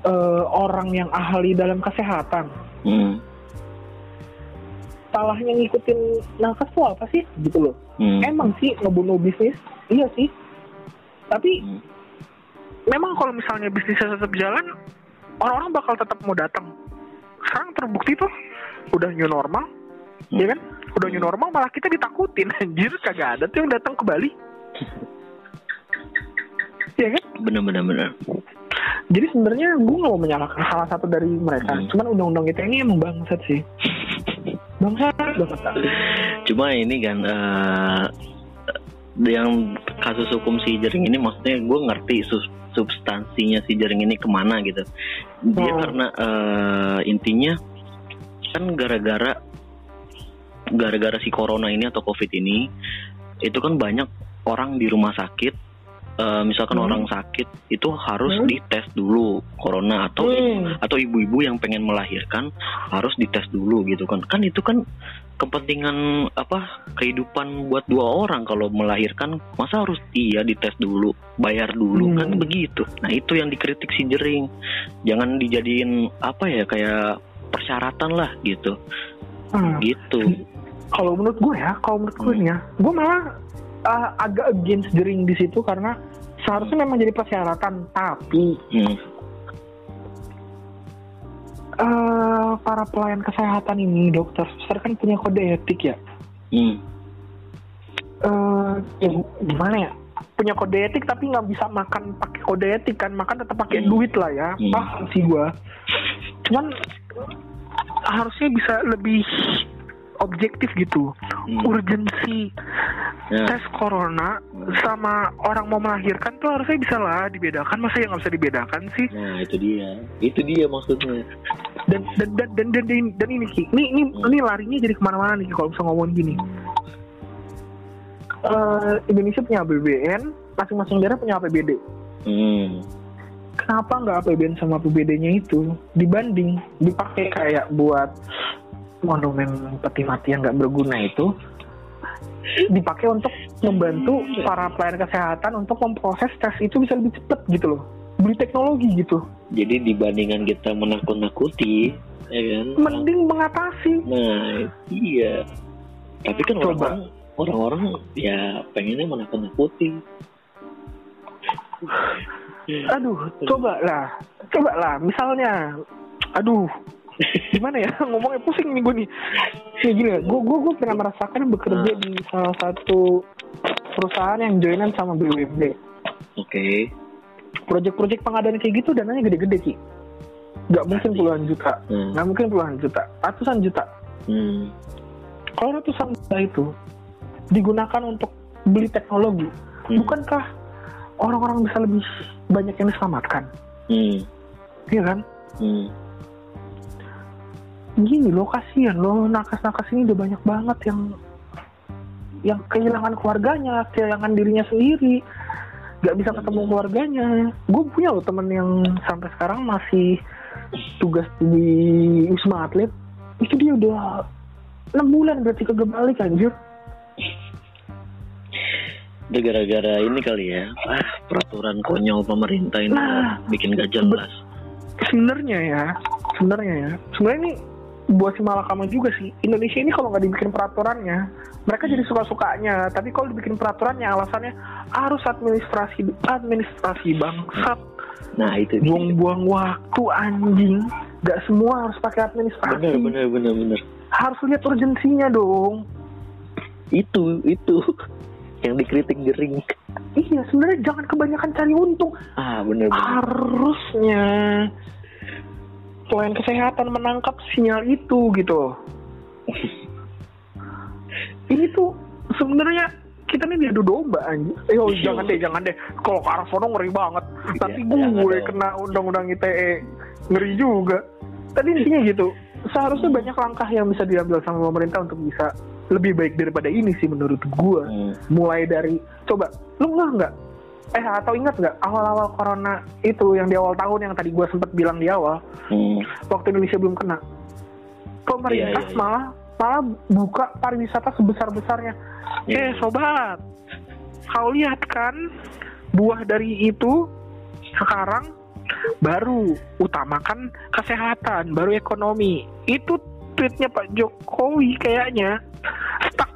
eh, orang yang ahli dalam kesehatan Hmm. Salahnya ngikutin nakes tuh apa sih? Gitu loh. Hmm. emang sih ngebunuh bisnis? Iya sih. Tapi Hmm. memang kalau misalnya bisnisnya tetap jalan orang-orang bakal tetap mau datang. Sekarang terbukti tuh udah new normal Hmm. ya kan? Udah new normal malah kita ditakutin. Anjir kagak ada tuh yang datang ke Bali. Ya kan? Benar-benar benar. jadi sebenarnya gue nggak mau menyalahkan salah satu dari mereka. Hmm. cuman undang-undang kita ini emang bangsat sih. bangsat tadi Cuma ini kan eh, yang kasus hukum si Jering ini maksudnya gue ngerti substansinya si Jering ini ke mana gitu. Dia Oh. karena eh, intinya kan gara-gara gara-gara si corona ini atau covid ini itu kan banyak orang di rumah sakit. Eh, misalkan Hmm. orang sakit itu harus Hmm. dites dulu corona atau Hmm. atau ibu-ibu yang pengen melahirkan harus dites dulu gitu kan kan itu kan kepentingan apa kehidupan buat dua orang kalau melahirkan masa harus iya dites dulu bayar dulu Hmm. kan begitu nah itu yang dikritik si jering jangan dijadiin apa ya kayak persyaratan lah gitu Hmm. gitu Kalau menurut gue ya, kalau menurut gue Hmm. ya, gue malah uh, agak against the ring di situ karena seharusnya memang jadi persyaratan, tapi hmm. eh para pelayan kesehatan ini, dokter, suster kan punya kode etik ya. Hmm. ya gimana ya? Punya kode etik tapi nggak bisa makan pakai kode etik kan, makan tetap pakai Hmm. duit lah ya. Hmm. Paham sih gue. Cuman harusnya bisa lebih objektif gitu. Hmm. Urgensi. Nah, tes corona sama orang mau melahirkan tuh harusnya bisa lah dibedakan. Masa yang nggak bisa dibedakan sih? Nah itu dia. Itu dia maksudnya. Dan dan dan dan dan, dan, dan ini Ki. Ini ini, Hmm. ini larinya jadi ke mana-mana nih kalau bisa ngomongin gini. Eh, Indonesia punya APBN masing-masing daerah punya APBD hmm. kenapa nggak APBN sama APBD-nya itu dibanding dipakai kayak buat monumen peti mati yang nggak berguna itu dipakai untuk membantu para pelayan kesehatan untuk memproses tes itu bisa lebih cepat gitu loh. Beli teknologi gitu. Jadi dibandingkan kita menakut-nakuti ya kan? Mending mengatasi. Nah iya. Tapi kan Coba. orang orang-orang ya pengennya menakut-nakuti. Aduh coba lah. Coba lah misalnya aduh gimana ya ngomongnya pusing nih gue nih ya gini gue gue gue pernah merasakan bekerja Nah. di salah satu perusahaan yang joinan sama BUMD oke proyek-proyek pengadaan kayak gitu dananya gede-gede ki nggak mungkin puluhan juta hmm. nggak mungkin puluhan juta ratusan juta Hmm. kalau ratusan juta itu digunakan untuk beli teknologi Hmm. bukankah orang-orang bisa lebih banyak yang diselamatkan Hmm. iya kan Hmm. Gini loh kasihan loh nakas-nakas ini udah banyak banget yang yang kehilangan keluarganya kehilangan dirinya sendiri. Nggak bisa ketemu keluarganya. Gue punya loh temen yang sampai sekarang masih tugas di wisma atlet. Itu dia udah enam bulan berarti kagak balik anjir. Udah gara-gara ini kali ya ah, peraturan konyol pemerintah ini Nah. bikin gak jelas. sebenarnya ya sebenarnya ya sebenarnya ini buat si malakama juga sih. Indonesia ini kalau nggak dibikin peraturannya mereka jadi suka-sukanya. Tapi kalau dibikin peraturannya alasannya harus administrasi administrasi bangsat. Nah itu buang-buang waktu anjing. Nggak semua harus pakai administrasi. Bener bener bener bener. Harus lihat urgensinya dong. Itu itu. Yang dikritik jering iya sebenarnya jangan kebanyakan cari untung. Ah bener bener. Harusnya pelayan kesehatan menangkap sinyal itu gitu. Ini tuh sebenarnya kita nih diadu domba anjing. Yo jangan deh, jangan deh. Kalau ke arah sono ngeri banget. Nanti Iya, gue kena undang-undang ITE ngeri juga. Tadi intinya gitu. Seharusnya banyak langkah yang bisa diambil sama pemerintah untuk bisa lebih baik daripada ini sih menurut gue Hmm. mulai dari coba lu nggak nggak eh atau ingat nggak awal-awal corona itu yang di awal tahun yang tadi gue sempat bilang di awal Hmm. waktu Indonesia belum kena pemerintah Iya, iya, iya. malah malah buka pariwisata sebesar besarnya Iya. eh sobat kau lihat kan buah dari itu sekarang baru utamakan kesehatan baru ekonomi itu tweetnya Pak Jokowi kayaknya stuck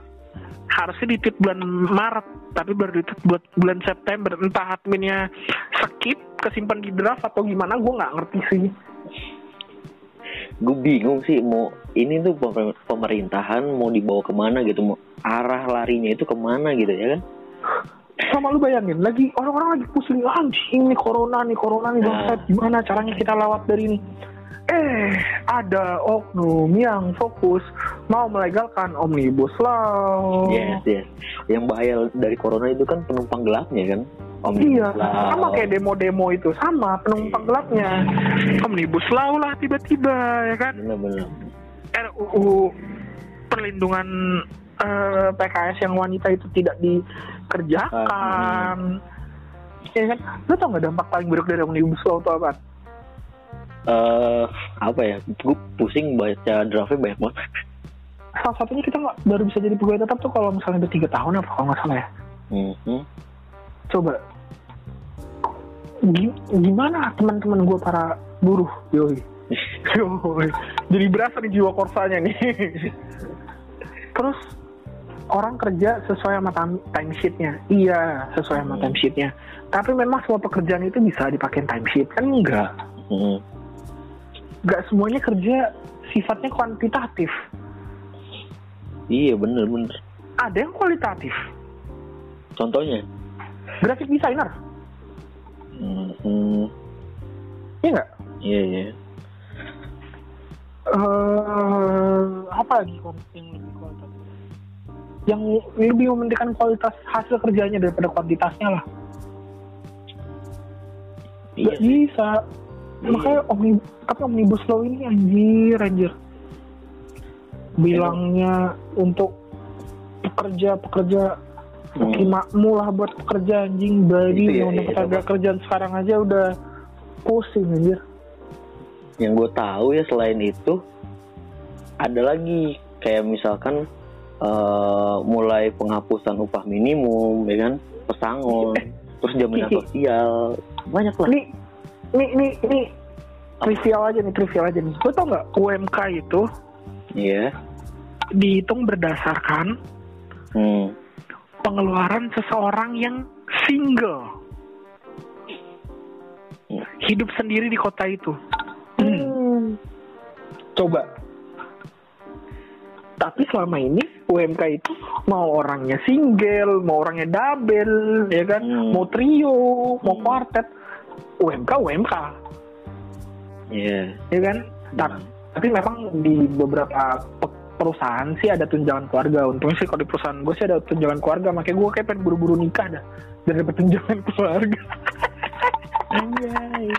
harusnya di tweet bulan Maret tapi baru di tweet buat bulan September. Entah adminnya skip kesimpan di draft atau gimana gue nggak ngerti sih. Gue bingung sih mau ini tuh pemer- pemerintahan mau dibawa ke mana gitu mau arah larinya itu ke mana gitu ya kan? Sama lu bayangin lagi orang-orang lagi pusing anjing nih corona nih corona nih Nah. gimana caranya kita lewat dari ini eh ada oknum yang fokus mau melegalkan omnibus law yes yes yang bahaya dari corona itu kan penumpang gelapnya kan Om Iya, Law. sama kayak demo-demo itu sama penumpang gelapnya. Omnibus law lah tiba-tiba ya kan. bener-bener RUU perlindungan eh, PKS yang wanita itu tidak dikerjakan. Ya kan? Lo tau gak dampak paling buruk dari Omnibus Law itu apa? Eh apa ya gue pusing baca draftnya banyak banget Salah satunya kita nggak baru bisa jadi pegawai tetap tuh kalau misalnya udah tiga tahun apa kalau nggak salah ya. Mhm. Coba Gi- gimana teman-teman gue para buruh yoi Yoi. Jadi berasa nih jiwa korsanya nih. Terus orang kerja sesuai sama time, sheet-nya. Iya, sesuai sama Hmm. time sheet-nya. Tapi memang semua pekerjaan itu bisa dipakai time sheet kan enggak. Hmm. Enggak semuanya kerja sifatnya kuantitatif. Iya bener bener. Ada yang kualitatif. Contohnya. Graphic designer. Hmm. hmm. Iya enggak? Iya iya. eh apa lagi yang lebih kualitatif? Yang lebih mementingkan kualitas hasil kerjanya daripada kuantitasnya lah. Iya. Gak bisa. Iya. Makanya omni, tapi omnibus law ini anjir anjir. Bilangnya untuk pekerja-pekerja Hmm. makmu lah buat pekerja anjing bagi Itu ya, undang iya, ketenaga apa? kerjaan sekarang aja udah pusing anjir. Yang gue tahu ya selain itu ada lagi kayak misalkan eh, mulai penghapusan upah minimum, ya kan, pesangon, terus jaminan sosial, banyak lah. Nih, nih, nih, nih trivial aja nih, trivial aja nih. Lo tau nggak UMK itu Iya. dihitung berdasarkan Hmm. pengeluaran seseorang yang single Hmm. hidup sendiri di kota itu. Coba. Tapi selama ini UMK itu mau orangnya single, mau orangnya double, ya kan, Hmm. mau trio, mau Hmm. quartet, UMK UMK, Iya. ya kan. Ta- Tapi memang di beberapa pe- perusahaan sih ada tunjangan keluarga. Untungnya sih kalau di perusahaan gue sih ada tunjangan keluarga, makanya gue kayak pengen buru-buru nikah dah dan dapat tunjangan keluarga. Anjay.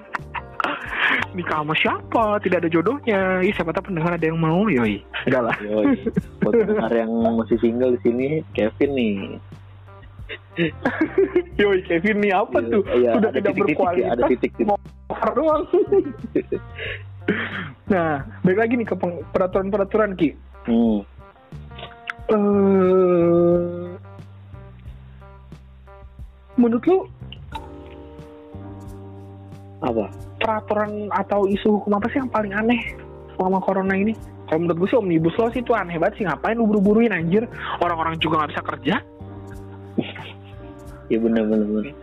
nikah sama siapa? Tidak ada jodohnya. Ih, siapa tahu pendengar ada yang mau, yoi. Enggak lah. Yoi. Buat pendengar yang masih single di sini, Kevin nih. Yoi, Kevin nih apa Iya, tuh? iya, Sudah tidak titik-titik ya, berkualitas. ada titik-titik. Mau over doang. nah, balik lagi nih ke peraturan-peraturan Ki. Hmm. Eh, menurut lu Apa? peraturan atau isu hukum apa sih yang paling aneh selama corona ini? Kalau menurut gue sih omnibus law sih itu aneh banget sih ngapain lu buru-buruin anjir orang-orang juga nggak bisa kerja Ya bener bener bener.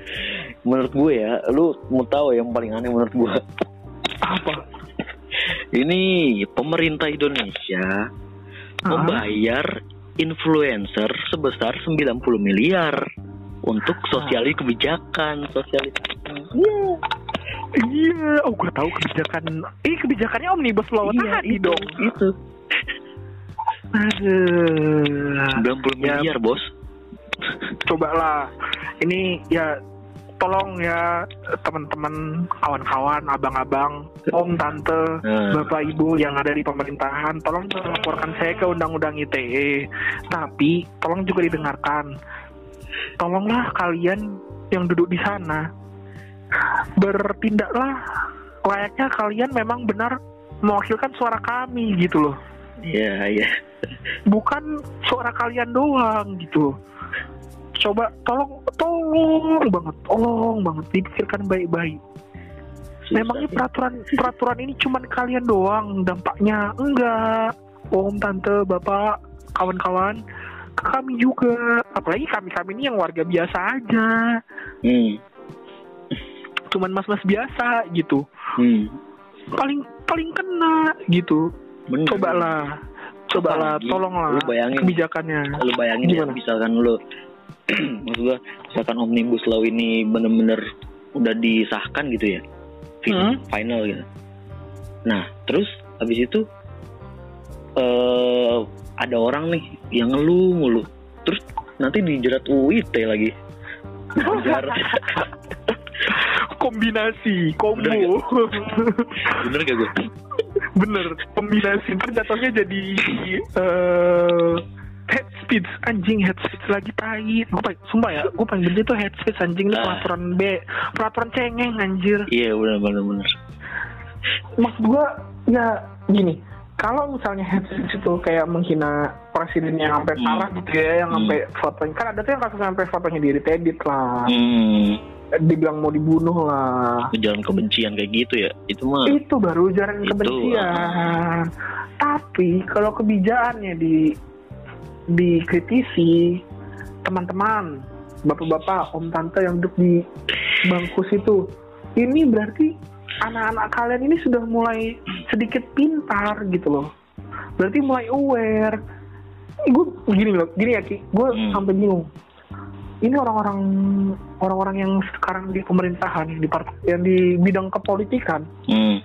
Menurut gue ya, lu mau tahu yang paling aneh menurut gue. apa Ini pemerintah Indonesia Ah. membayar influencer sebesar 90 miliar untuk sosialis kebijakan, sosialisasi. Iya. iya oh gue tahu kebijakan eh kebijakannya omnibus law Iya, tadi itu, dong itu. Aduh 90 Ya. miliar, Bos. coba lah ini ya tolong ya teman-teman kawan-kawan abang-abang om tante Nah. bapak ibu yang ada di pemerintahan tolong laporkan saya ke undang-undang ITE tapi tolong juga didengarkan. Tolonglah kalian yang duduk di sana. Bertindaklah layaknya kalian memang benar mewakilkan suara kami gitu loh. Iya, iya. bukan suara kalian doang gitu coba tolong tolong banget tolong banget dipikirkan baik-baik. Memangnya peraturan peraturan ini cuman kalian doang dampaknya? Enggak. Om tante bapak kawan-kawan ke kami juga. Apalagi kami kami ini yang warga biasa aja. Hmm. cuman mas-mas biasa gitu. Hmm. paling paling kena gitu. Bener. cobalah cobalah Apalagi, tolonglah lu bayangin. kebijakannya. Lu bayangin Gimana? ya misalkan lu maksud gua misalkan omnibus law ini bener-bener udah disahkan gitu ya fi- Hmm. final gitu. Nah terus habis itu eh ada orang nih yang ngeluh mulu. Terus nanti dijerat UIT lagi. Kombinasi combo bener gak gue bener kombinasi ntar jatuhnya jadi eh head speech anjing head speech lagi tai gue paling sumpah ya gue paling benci tuh head speech anjing. Ini peraturan B peraturan cengeng anjir. Iya bener bener bener. Maksud gue ya gini. Kalau misalnya hate speech itu kayak menghina presiden yang sampai Hmm. parah gitu ya, yang Hmm. sampai fotonya. Kan ada tuh yang kasus sampai fotonya di edit lah, Hmm, dibilang mau dibunuh lah. jalan kebencian kayak gitu ya. Itu mah Itu baru ujaran Itu, kebencian. Tapi kalau kebijakannya di dikritisi teman-teman, bapak-bapak, om tante yang duduk di bangku situ, ini berarti anak-anak kalian ini sudah mulai sedikit pintar gitu loh. Berarti mulai aware. Gue gini loh, gini ya Ki, gue Hmm. sampai bingung. Ini orang-orang orang-orang yang sekarang di pemerintahan, di part- yang di bidang kepolitikan, hmm,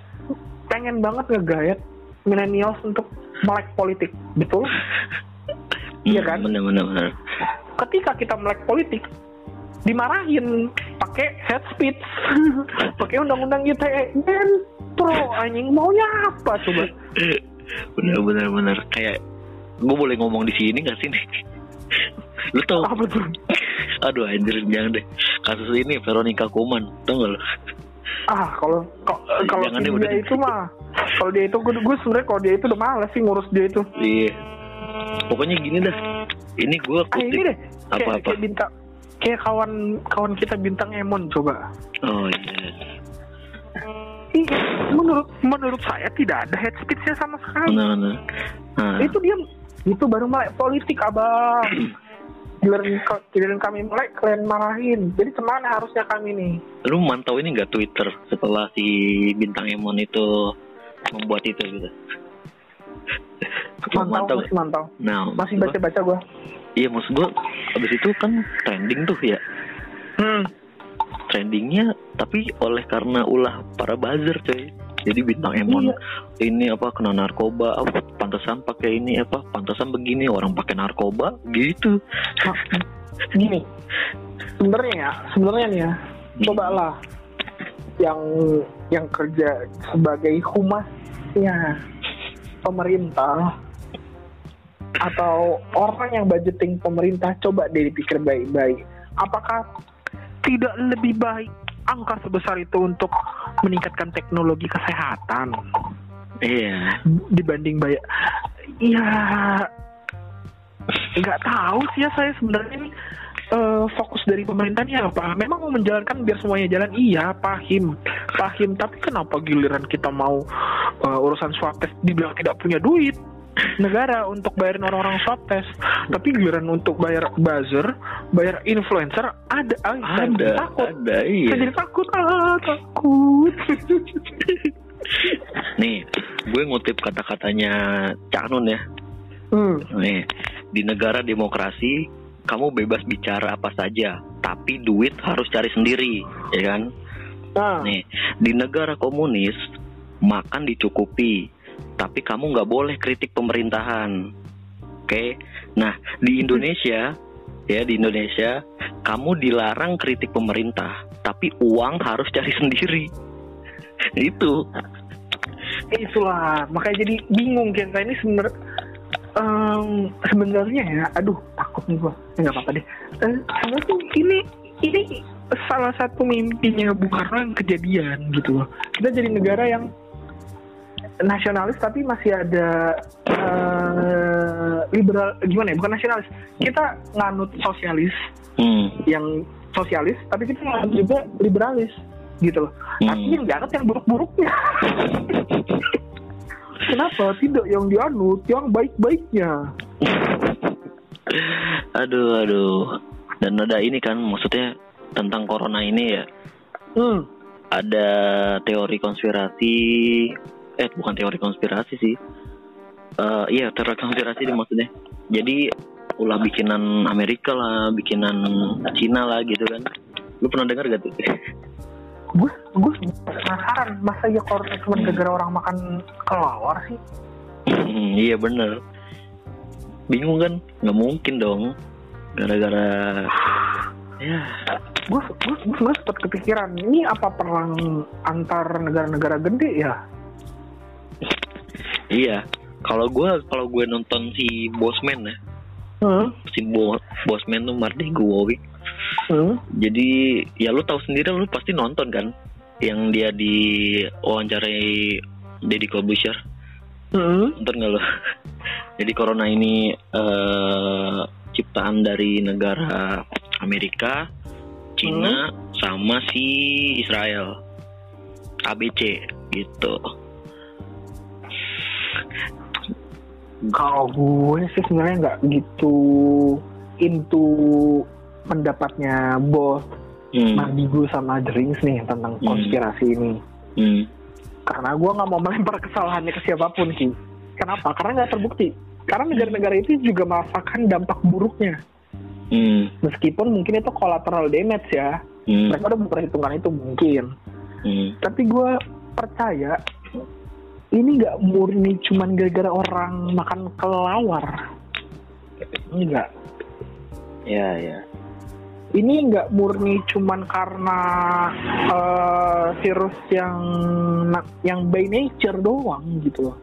pengen banget ngegayat millennials untuk melek politik, betul? Iya kan? Bener bener bener. Ketika kita melek politik, dimarahin pakai head speech, pakai undang-undang ITE, dan pro anjing maunya apa coba? bener bener bener kayak gue boleh ngomong di sini gak sih nih? Lu tau? Apa tuh? Aduh anjir jangan deh. Kasus ini Veronica Koman, tau gak lu? Ah, kalau kalau si dia udah. itu mah, kalau dia itu gue gue sebenarnya kalau dia itu udah males sih ngurus dia itu. Iya. Pokoknya gini dah. Ini gue Ah ini kutip. deh, kayak, Apa-apa? kayak bintang, kayak kawan kawan kita bintang Emon coba. Oh iya. Ih, menurut menurut saya tidak ada head speech-nya sama sekali. Bener bener. Nah, Itu dia itu baru melek politik abang. Giliran, giliran kami melek kalian marahin. Jadi ke mana harusnya kami nih? lu mantau ini gak Twitter setelah si bintang Emon itu membuat itu gitu? Mantau, nggak? masih mantau. Nah, Masih gua- baca-baca gua. Iya maksud gue abis itu kan trending tuh ya Hmm. trendingnya tapi oleh karena ulah para buzzer coy jadi bintang Emon Iya. ini apa kena narkoba apa pantesan pakai ini apa pantesan begini orang pakai narkoba gitu. Nah, Gini, sebenarnya ya, sebenarnya nih ya, cobalah yang yang kerja sebagai humasnya pemerintah atau orang yang budgeting pemerintah coba deh dipikir baik-baik. Apakah tidak lebih baik angka sebesar itu untuk meningkatkan teknologi kesehatan. Iya. Dibanding bayar ya nggak tahu sih ya saya sebenarnya ini eh, fokus dari pemerintahnya apa. Memang mau menjalankan biar semuanya jalan. Iya pahim. Pahim. Tapi kenapa giliran kita mau eh, urusan swab test dibilang tidak punya duit negara untuk bayarin orang-orang swab test. Tapi giliran untuk bayar buzzer bayar influencer ada ah, saya ada takut. ada saya iya jadi takut ah takut. Nih gue ngutip kata-katanya Cak Nun ya. Hmm. nih di negara demokrasi kamu bebas bicara apa saja tapi duit harus cari sendiri ya kan? Nah. Nih, di negara komunis makan dicukupi, tapi kamu nggak boleh kritik pemerintahan. Oke, nah di Indonesia ya di Indonesia kamu dilarang kritik pemerintah, tapi uang harus cari sendiri. Itu itulah. Makanya jadi bingung kita ini sebenarnya em, sebenarnya ya aduh takut nih gua. Eh, nggak apa-apa deh. Eh, sebenarnya tuh ini ini salah satu mimpinya Bung Karno yang kejadian gitu loh. Kita jadi negara yang nasionalis tapi masih ada eh, liberal gimana ya bukan nasionalis. Kita nganut sosialis hmm, yang sosialis tapi kita nganut juga liberalis gitu loh. Tapi Hmm. yang dianut yang buruk-buruknya. Kenapa? Tidak yang dianut yang baik-baiknya. Aduh aduh. Dan ada ini kan maksudnya tentang corona ini ya. Hmm. ada teori konspirasi eh bukan teori konspirasi sih. Eh iya teori konspirasi deh maksudnya. Jadi ulah bikinan Amerika lah bikinan Cina lah gitu kan. Lu pernah dengar gak tuh? Gue gue penasaran masa ya corona cuma gara-gara orang makan kelawar sih? Hmm, iya bener. Bingung kan? Nggak mungkin dong. Gara-gara ya. Gue gue gue sempat kepikiran ini apa perang antar negara-negara gede ya iya kalau gue kalau gue nonton si Bosman ya hmm? si Bo Bosman tuh Marty Guwowi Hmm? Jadi ya lu tahu sendiri lu pasti nonton kan yang dia di wawancarai Deddy Corbuzier Hmm. Nonton nggak lo? Jadi corona ini eh, ciptaan dari negara Amerika, Cina, sama si Israel. ABC gitu. Kalau gue sih sebenarnya nggak gitu into pendapatnya bos Hmm. Madigu sama Drinks nih tentang Hmm. konspirasi ini. Hmm. Karena gue nggak mau melempar kesalahannya ke siapa pun sih. Kenapa? Karena nggak terbukti. Karena negara-negara itu juga merasakan dampak buruknya. Hmm. Meskipun mungkin itu collateral damage ya. Hmm. Mereka udah memperhitungkan itu mungkin. Hmm. Tapi gue percaya ini nggak murni cuman gara-gara orang makan kelelawar. Enggak. Ya ya. Ini nggak murni cuman karena eh, virus yang yang by nature doang gitu loh.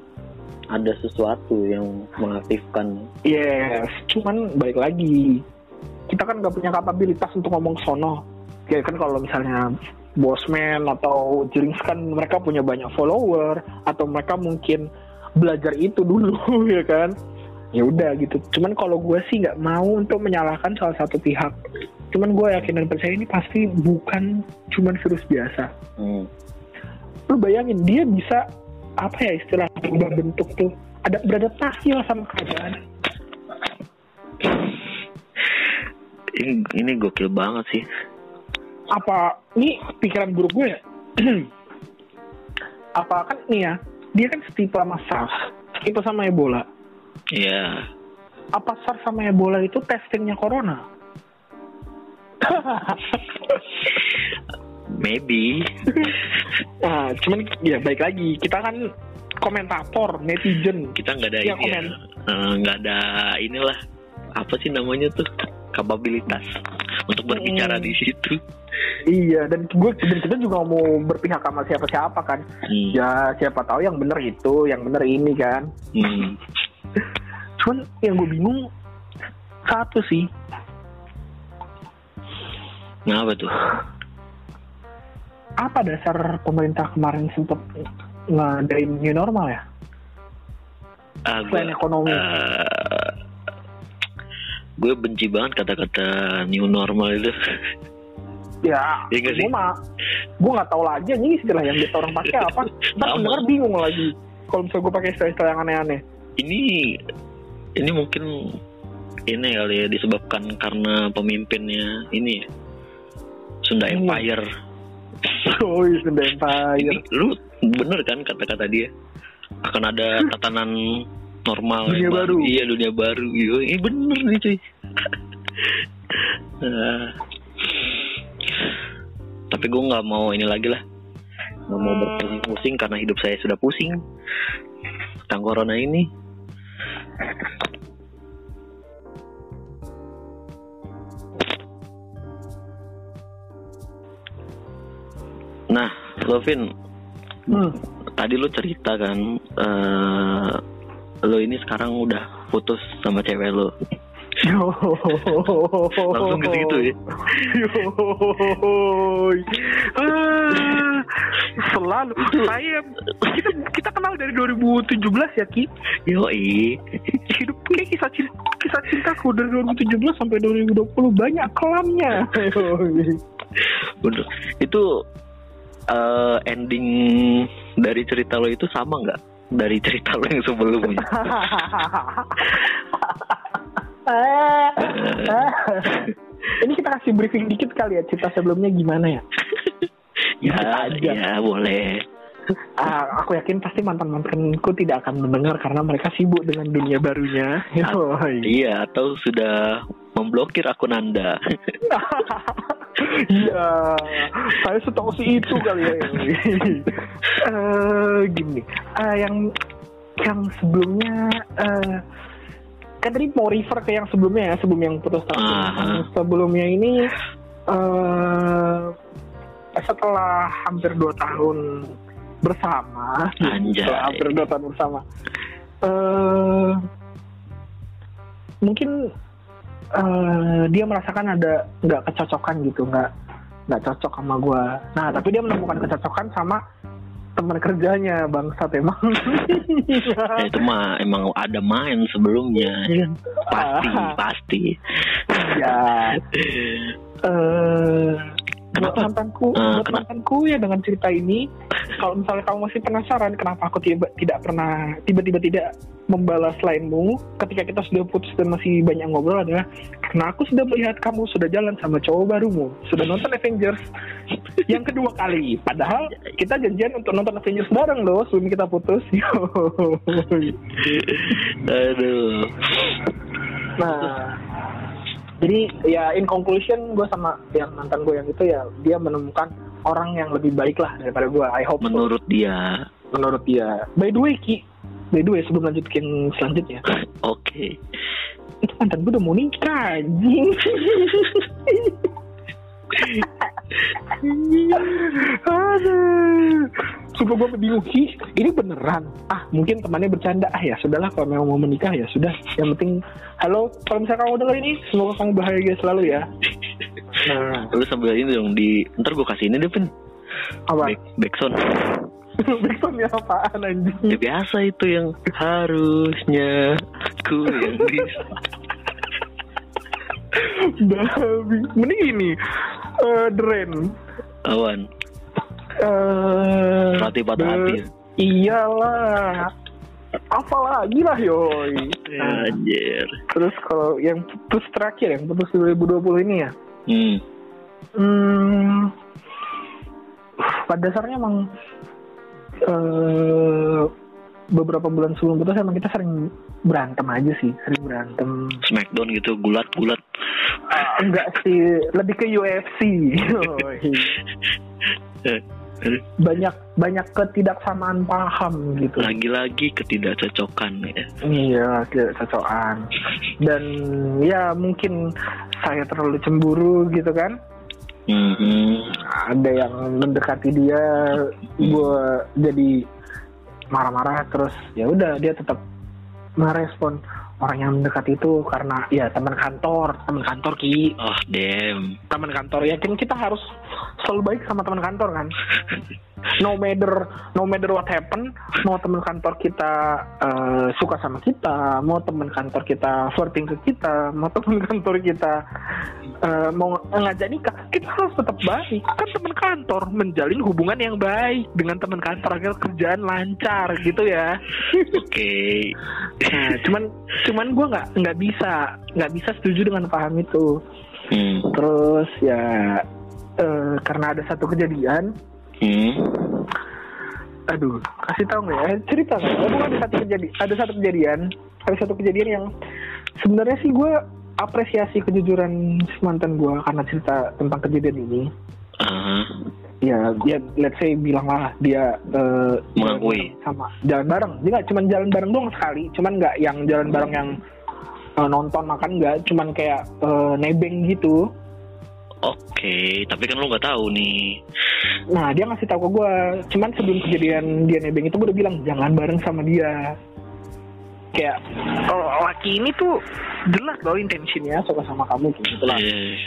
Ada sesuatu yang mengaktifkan. Yes, cuman balik lagi. Kita kan nggak punya kapabilitas untuk ngomong sono. Ya kan kalau misalnya Bosman atau Jerings kan mereka punya banyak follower atau mereka mungkin belajar itu dulu ya kan. Ya udah gitu. Cuman kalau gue sih nggak mau untuk menyalahkan salah satu pihak. Cuman gue yakin dan percaya ini pasti bukan cuman virus biasa. Hmm. Lu bayangin dia bisa apa ya istilah berubah bentuk tuh ada beradaptasi lah sama keadaan. Ini, ini gokil banget sih. Apa ini pikiran buruk gue ya apa kan nih ya dia kan setipe sama SARS setipe sama Ebola Iya. apa SARS sama Ebola itu testingnya corona Maybe. nah cuman ya baik lagi kita kan komentator netizen Kita nggak ada Iya, ini ya. komen. Eh, nggak ada inilah apa sih namanya tuh kapabilitas untuk berbicara Hmm. di situ. Iya dan gue dan kita juga mau berpihak sama siapa-siapa kan Hmm. ya siapa tahu yang bener itu yang bener ini kan Hmm. cuman yang gue bingung satu sih Kenapa tuh? apa dasar pemerintah kemarin sempet ngadain new normal ya selain ekonomi eh, gue benci banget kata-kata new normal itu. ya Iya nggak sih? gue mah gue nggak tahu lagi ini istilah yang biasa orang pakai apa ntar pendengar bingung lagi kalau misalnya gue pakai istilah-istilah yang aneh-aneh ini ini mungkin ini kali ya disebabkan karena pemimpinnya ini ya, Sunda. Empire. oh Sunda Empire Ini lu bener kan kata-kata dia akan ada tatanan normal Dunia yang baru. Iya dunia baru. Iya, ini bener nih cuy. Ah. tapi gue nggak mau ini lagi lah. Nggak mau berpusing-pusing karena hidup saya sudah pusing. Tentang corona ini. Nah Lovin hmm. tadi lu cerita kan eh lu ini sekarang udah putus sama cewek lu langsung ke situ ya. Yoi. Ah, selalu. Saya kita kita kenal dari 2017 ya Ki? Yoi. Hidup kayak kisah cinta kisah cintaku dari 2017 sampai 2020 banyak kelamnya. Bener. Itu eh, ending dari cerita lo itu sama nggak? Dari cerita lo yang sebelumnya Ini kita kasih briefing dikit kali ya cerita sebelumnya gimana ya? ya aja. ya boleh Ah, aku yakin pasti mantan-mantanku tidak akan mendengar karena mereka sibuk dengan dunia barunya. Iya atau sudah memblokir akun anda Iya, saya setahu si itu kali ya. Eh, gini, eh, yang yang sebelumnya eh, kan tadi mau refer ke yang sebelumnya ya, sebelum yang putus tahun. Aha. Yang sebelumnya ini eh setelah hampir dua tahun bersama, Anjay. setelah hampir dua tahun bersama, eh mungkin eh, dia merasakan ada nggak kecocokan gitu, nggak nggak cocok sama gue. Nah, tapi dia menemukan kecocokan sama teman kerjanya bangsat emang. Ya, itu mah emang ada main sebelumnya. Pasti, Ah. pasti. ya. Eh, buat Kenapa? mantanku, Ah, buat kenapa? mantanku ya dengan cerita ini, kalau misalnya kamu masih penasaran kenapa aku tiba, tidak pernah tiba-tiba tidak membalas lainmu ketika kita sudah putus dan masih banyak ngobrol adalah karena aku sudah melihat kamu sudah jalan sama cowok barumu, sudah nonton Avengers yang kedua kali. Padahal kita janjian untuk nonton Avengers bareng loh sebelum kita putus. Aduh. Nah, jadi ya in conclusion gue sama yang mantan gue yang itu ya dia menemukan orang yang lebih baik lah daripada gue. I hope so. Menurut dia, menurut dia. By the way Ki, by the way sebelum lanjut ke yang selanjutnya, oke. itu mantan gue udah mau nikah anjing. Aduh. Sumpah gue bingung sih, ini beneran. Ah, mungkin temannya bercanda. Ah ya, sudahlah kalau memang mau menikah ya sudah. Yang penting, halo, kalau misalnya kamu denger ini, semoga kamu bahagia selalu ya. Nah, Lu sambil ini dong di ntar gue kasih ini deh pin apa? back backsound. Backsound ya apaan anjing? Ya biasa itu yang harusnya aku yang bisa. Babi. Mending ini, eh Dren. Awan. Eh, Hati patah hati. be- Iyalah. Apa lagi lah yoi. Nah, Anjir. terus kalau yang putus terakhir, yang putus 2020 ini ya. Hmm. Hmm, pada dasarnya emang eh beberapa bulan sebelum putus emang kita sering berantem aja sih, sering berantem. Smackdown gitu gulat gulat. Ah, enggak sih, lebih ke UFC. Banyak banyak ketidaksamaan paham gitu. Lagi-lagi ketidakcocokan ya. Iya, tidak cocokan. Dan ya mungkin saya terlalu cemburu gitu kan. Mhm. Ada yang mendekati dia, gue jadi marah-marah terus ya udah dia tetap merespon orang yang mendekat itu karena ya teman kantor, teman kantor ki, Oh damn. teman kantor ya kan kita harus selalu baik sama teman kantor kan. No matter no matter what happen, mau teman kantor kita eh, suka sama kita, mau teman kantor kita flirting ke kita, mau teman kantor kita eh, mau ngajak nikah, kita harus tetap baik. Kan teman kantor menjalin hubungan yang baik dengan teman kantor agar kerjaan lancar gitu ya. Oke. Nah, cuman cuman gue nggak nggak bisa nggak bisa setuju dengan paham itu. Hmm. Terus ya eh, karena ada satu kejadian Hmm. aduh kasih tahu nggak ya cerita nggak oh, ada satu kejadian ada satu kejadian ada satu kejadian yang sebenarnya sih gue apresiasi kejujuran si mantan gue karena cerita tentang kejadian ini. Ya dia let's say bilang lah dia eh, Mengakui. sama jalan bareng dia nggak cuma jalan bareng doang sekali cuman nggak yang jalan bareng yang eh, nonton makan nggak cuman kayak eh, nebeng gitu Oke, tapi kan lu nggak tahu nih. Nah dia ngasih tahu ke gue, cuman sebelum kejadian dia nebeng itu gue udah bilang jangan bareng sama dia. Kayak kalau laki ini tuh jelas bahwa intensinya suka sama kamu gitu lah. Eh,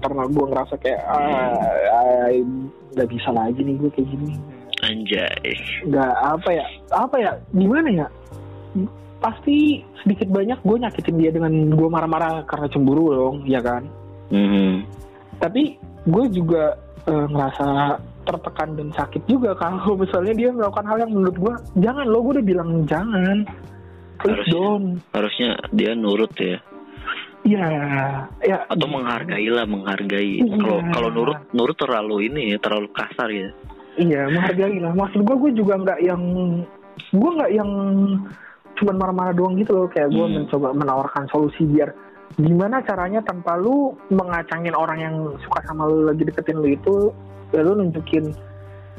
Karena gue ngerasa kayak ah, ah, nggak bisa lagi nih gue kayak gini. anjay. Nggak apa ya, apa ya, gimana ya? Pasti sedikit banyak gue nyakitin dia dengan gue marah-marah karena cemburu dong, ya kan? Hmm. tapi gue juga eh, ngerasa tertekan dan sakit juga kalau misalnya dia melakukan hal yang menurut gue jangan lo gue udah bilang jangan please Harusnya. don't Harusnya dia nurut ya. Ya ya Atau menghargai lah, menghargai. Iya. Kalau kalau nurut nurut terlalu ini ya, terlalu kasar ya. iya menghargai lah maksud gue gue juga nggak yang gue nggak yang cuman marah-marah doang gitu loh kayak gue Hmm. mencoba menawarkan solusi biar gimana caranya tanpa lu mengacangin orang yang suka sama lu lagi deketin lu itu ya lu nunjukin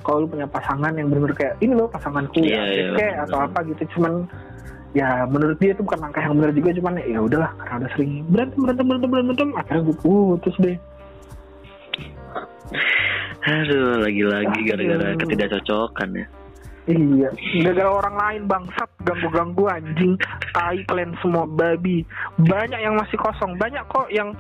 kalau lu punya pasangan yang benar-benar kayak ini loh pasanganku Iya, ya iya, kayak benar. atau apa gitu cuman ya menurut dia itu bukan langkah yang benar juga cuman ya udahlah karena udah sering berantem berantem berantem berantem akhirnya gue putus deh Aduh, lagi-lagi gara-gara ketidakcocokan ya. Iya, gara-gara orang lain bangsat ganggu-ganggu anjing, tai kalian semua babi. Banyak yang masih kosong, banyak kok yang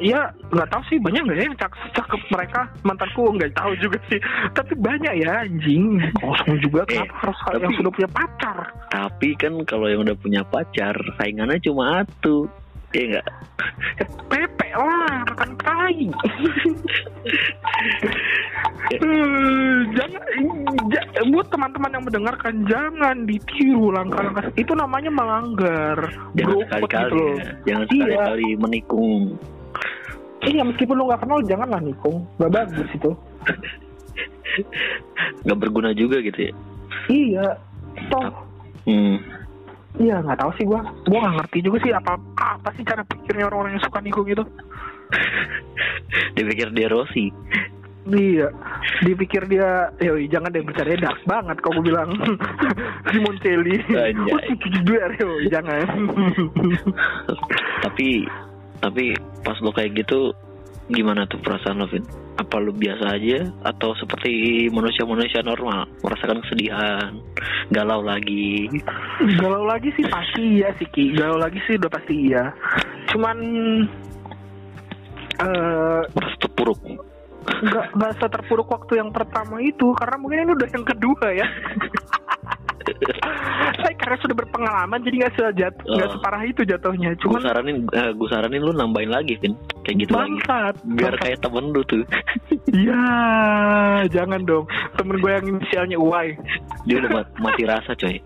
ya nggak tahu sih banyak nggak ya yang cakep, cakep mereka mantanku nggak tahu juga sih tapi banyak ya anjing kosong juga Eh, kenapa harus tapi- yang sudah punya pacar Tapi kan kalau yang udah punya pacar, saingannya cuma satu. Iya enggak? ya, pepe lah makan tai Eh, jangan ja- buat teman-teman yang mendengarkan jangan ditiru langkah-langkah itu namanya melanggar Jangan sekali-kali gitu ya. Jangan Iya. sekali-kali menikung. Iya meskipun lu nggak kenal janganlah nikung. Gak bagus itu. Nggak berguna juga gitu ya. Iya. Toh. Hmm. Iya nggak tahu sih gua. Gua nggak ngerti juga sih apa apa sih cara pikirnya orang-orang yang suka nikung itu. Dipikir dia Rossi. Iya. Dipikir dia Yoi jangan deh bercanda. Dark banget gue bilang. Simoncelli. Anjay. Oh, jangan. Tapi tapi pas lo kayak gitu gimana tuh perasaan lo Vin? Apa lo biasa aja atau seperti manusia-manusia normal merasakan kesedihan, galau lagi? Galau lagi sih pasti iya sih Ki Galau lagi sih udah pasti iya Cuman eh Merasa terpuruk. nggak nggak seterpuruk waktu yang pertama itu karena mungkin ini udah yang kedua ya saya karena sudah berpengalaman jadi nggak sejat nggak Oh. separah itu jatuhnya Gue cuman saranin, eh, gue saranin lu nambahin lagi Vin, kayak gitu lagi. bangsat Biar Bangsat. kayak temen lu tuh, iya jangan dong temen gue yang inisialnya Uwai dia udah mat- mati rasa coy.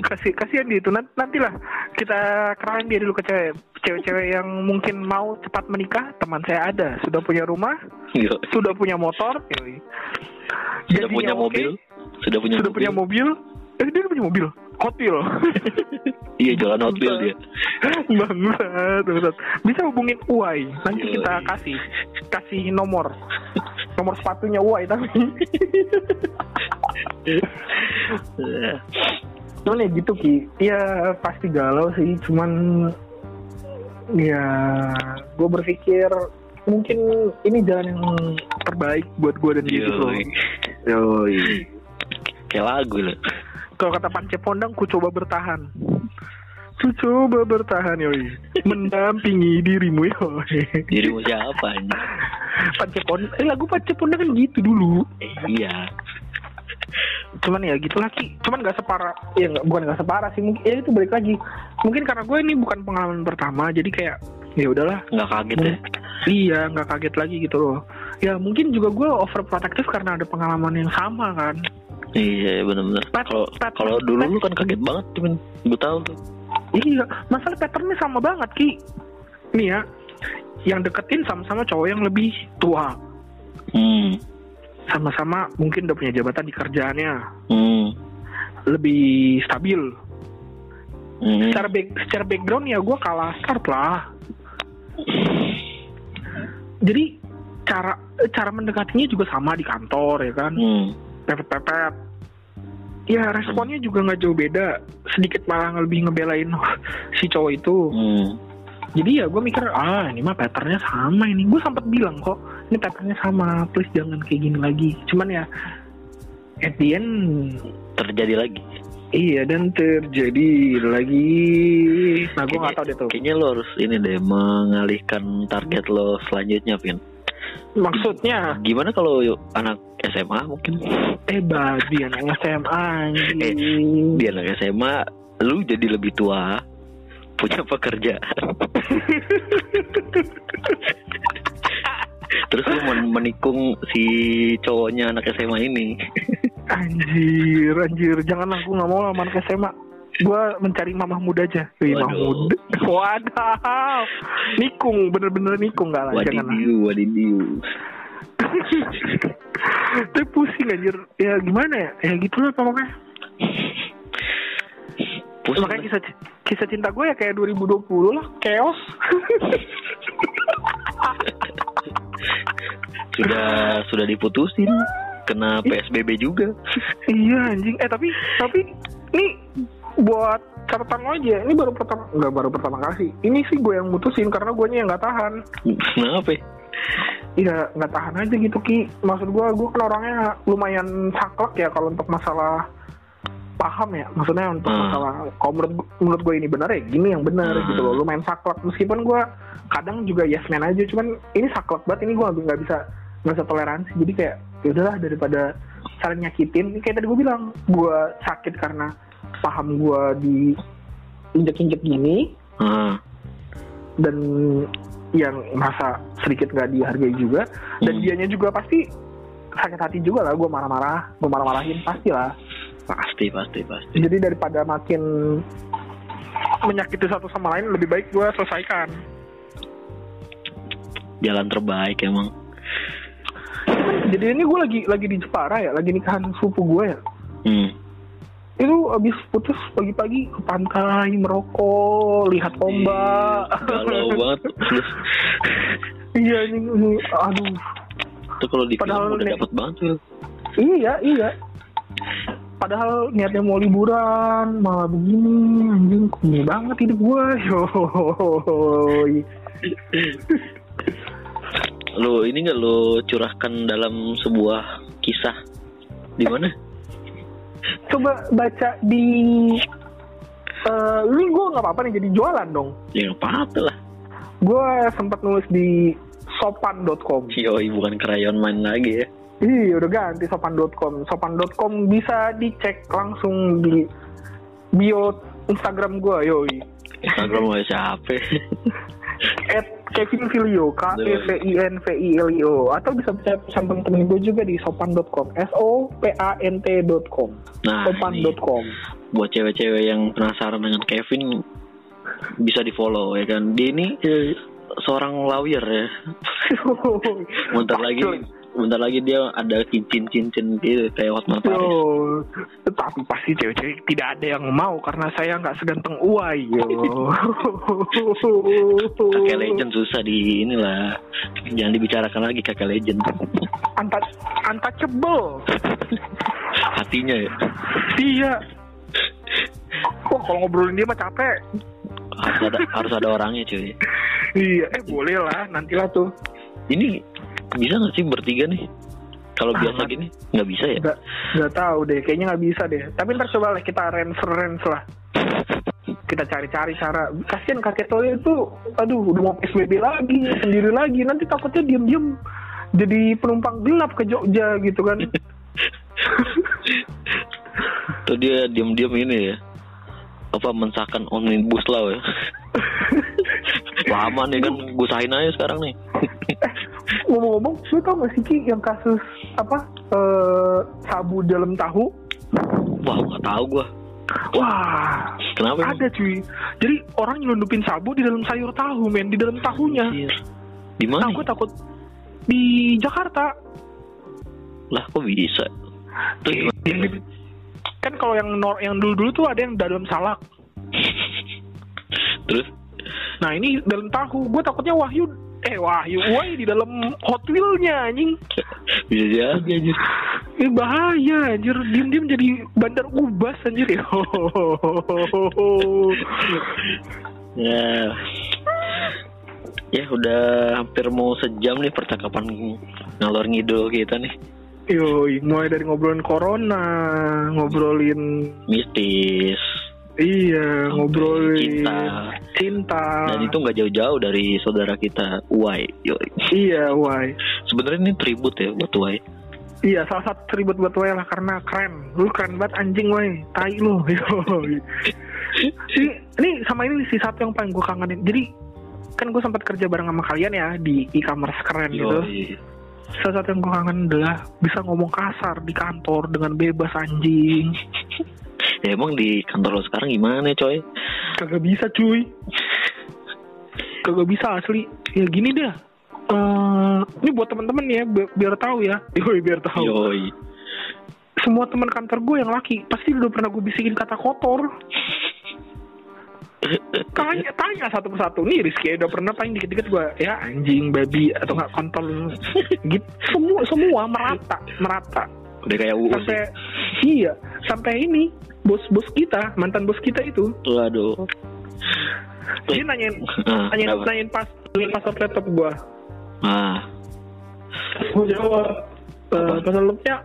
kasih kasihan dia itu nanti nantilah kita kenalin dia dulu ke cewek cewek-cewek yang mungkin mau cepat menikah teman saya ada sudah punya rumah Yo. sudah punya motor yoi. Sudah Gajinya punya mobil, sudah punya sudah mobil. punya mobil eh dia punya mobil Hot Wheel Iya jalan Hot Wheel dia. bangsat bangsat bisa hubungin Uai nanti Yoi. kita kasih kasih nomor nomor sepatunya Uai tapi cuman ya gitu ki ya pasti galau sih cuman ya gue berpikir mungkin ini jalan yang terbaik buat gue dan dia gitu loh. Yoi. Yoi. Kayak lagu loh. Kalau kata Pance Pondang ku coba bertahan. Ku coba bertahan yoi. Mendampingi dirimu yoi. Dirimu siapa anjing? Pance Pondang eh lagu Pance Pondang kan gitu dulu. Eh, iya. cuman ya gitu lagi cuman gak separah ya nggak bukan gak separah sih mungkin ya itu balik lagi. Mungkin karena gue ini bukan pengalaman pertama jadi kayak ya udahlah. Nggak kaget ya. iya nggak kaget lagi gitu loh. Ya mungkin juga gue overprotective karena ada pengalaman yang sama kan Iya benar-benar. Kalau kalau dulu lu kan kaget banget cuman gue tahu tuh. iya masalah patternnya sama banget ki nih ya yang deketin sama-sama cowok yang lebih tua Hmm. sama-sama mungkin udah punya jabatan di kerjaannya Hmm. lebih stabil Hmm. secara back, secara background ya gue kalah start lah jadi cara cara mendekatinya juga sama di kantor ya kan Hmm. Pepet-pepet ya responnya juga nggak jauh beda. Sedikit malah lebih ngebelain si cowok itu. Hmm. jadi ya gue mikir ah ini mah patternnya sama ini. Gue sempat bilang kok ini patternnya sama please jangan kayak gini lagi. Cuman ya at the end Terjadi lagi. iya dan terjadi lagi. Nah gue nggak tahu deh tuh. Kayaknya lo harus ini deh mengalihkan target lo selanjutnya, Vin. Maksudnya Gimana kalau anak SMA mungkin? eh babi anak SMA. Eh, Di anak SMA, lu jadi lebih tua, punya pekerjaan. Terus lu men- menikung si cowoknya anak SMA ini. Anjir, anjir, janganlah gue nggak mau lah anak SMA. Gue mencari mamah muda aja. Wih, mamah muda. Wadaw. Nikung, bener-bener nikung gak lah. Wadidiu, wadidiu. Tapi pusing anjir. Ya gimana ya? Ya gitu lah pokoknya. Pusing Makanya kisah kisah cinta gue ya kayak 2020 lah, chaos. sudah sudah diputusin, kena PSBB juga. iya anjing. Eh tapi tapi nih buat catatan lo aja, ini baru pertama nggak baru pertama kali sih. Ini sih gue yang mutusin karena gue yang nggak tahan. Kenapa? ya? Iya nggak tahan aja gitu ki. Maksud gue gue kan orangnya lumayan saklek ya kalau untuk masalah paham ya maksudnya untuk Hmm. masalah kalau menurut menurut gue ini benar ya gini yang benar Hmm. gitu loh lu main saklek meskipun gue kadang juga yes man aja cuman ini saklek banget ini gue nggak bisa nggak bisa toleransi jadi kayak ya udahlah daripada saling nyakitin kayak tadi gue bilang gue sakit karena paham gue di injek-injek gini Ah, dan yang merasa sedikit nggak dihargai juga dan Hmm. dianya juga pasti sakit hati juga lah gue marah-marah gue marah-marahin pasti lah pasti pasti pasti. jadi daripada makin menyakiti satu sama lain lebih baik gue selesaikan Jalan terbaik emang. jadi ini gue lagi lagi di Jepara ya lagi nikahan sepupu gue ya Hmm. Itu abis putus pagi-pagi ke pantai merokok lihat ombak Ih, Galau banget. Iya ini, ini aduh. Itu kalau di Padahal udah dapat banget iya iya. Padahal niatnya mau liburan malah begini anjing kumi banget hidup gue yo Lu ini nggak lu curahkan dalam sebuah kisah? Di mana? Coba baca di eh ini gue nggak apa-apa nih jadi jualan dong Ya apa-apa lah. gue sempat nulis di sopan.com Yoi bukan krayon main lagi ya. Iya udah ganti sopan.com Sopan.com bisa dicek langsung di bio Instagram gue yoi Instagram mau siapa? At Kevin Filio K E V I N V I L I O. Atau bisa percaya pesan temen gue juga di sopan.com S O P A N T.com Nah, sopan.com buat cewek-cewek yang penasaran dengan Kevin bisa di follow ya kan. Dia ini seorang lawyer ya. Bentar lagi, bentar lagi dia ada cincin-cincin gitu kayak Hotman Paris. Yo, tapi pasti cewek-cewek tidak ada yang mau karena saya nggak seganteng Uai yo. Kakek legend susah di inilah. Jangan dibicarakan lagi kakek legend. Anta untouchable. Hatinya ya. Iya. Kok kalau ngobrolin dia mah capek. Harus ada harus ada orangnya cuy. Iya, eh boleh lah, nantilah tuh. Ini bisa nggak sih bertiga nih? Kalau Ah, biasa gini nggak bisa ya? Nggak, nggak tahu deh, kayaknya nggak bisa deh. Tapi ntar coba lah kita range lah. Kita cari-cari cara. Kasian kakek Toyo itu, aduh, udah mau PSBB lagi, sendiri lagi. Nanti takutnya diem-diem jadi penumpang gelap ke Jogja gitu kan. Tuh dia diam-diam ini ya. Apa mensahkan omnibus law ya? Lama nih kan gue sahin aja sekarang nih. Ngomong-ngomong, lu tau gak sih Ki yang kasus apa eh sabu dalam tahu? Wah nggak tahu gue. Wah, Kenapa? ada cuy. Jadi orang nyelundupin sabu di dalam sayur tahu, men, di dalam tahunya. Di Nah, mana? gue takut di Jakarta. Lah kok bisa? Terus Eh, gimana? yang di- kan kalau yang nor yang dulu dulu tuh ada yang dalam salak. Terus Nah ini dalam tahu. Gue takutnya Wahyu eh Wahyu Wahyu di dalam Hot Wheelnya anjing. bisa jadi anjir. Eh bahaya anjir diem-diem jadi bandar ubas anjir ya. Ya. Ya udah hampir mau sejam nih percakapan ngalor ngidul kita nih. Yoi, mulai dari ngobrolin corona, ngobrolin Mistis. Iya, ngobrolin cinta. cinta. Dan itu nggak jauh-jauh dari saudara kita Uwai. Yoi. Iya, why? Sebenarnya ini tribut ya buat Uwai. Iya, salah satu ribut buat gue lah karena keren. Lu keren banget anjing, woi. Tai lu. Ini, ini sama ini sih satu yang paling gue kangenin. Jadi kan gue sempat kerja bareng sama kalian ya di e-commerce keren gitu. Yoi. Salah satu yang gue kangen adalah bisa ngomong kasar di kantor dengan bebas anjing. Ya emang di kantor lo sekarang gimana coy? Kagak bisa cuy. Kagak bisa asli. Ya gini deh. Eh, ini buat temen-temen ya bi- biar tahu ya. Yoi biar tahu. Yoi. Semua teman kantor gue yang laki pasti udah pernah gue bisikin kata kotor. Tanya, tanya satu persatu nih Rizky udah pernah paling dikit-dikit gue ya anjing babi atau nggak kontol gitu semua semua merata merata Udah kayak UU sih. sampai iya sampai ini bos-bos kita mantan bos kita itu Waduh. dia nanyain Ah, nanyain kenapa? nanyain pas nanyain password laptop gua Ah, gua jawab Apa? uh, password laptopnya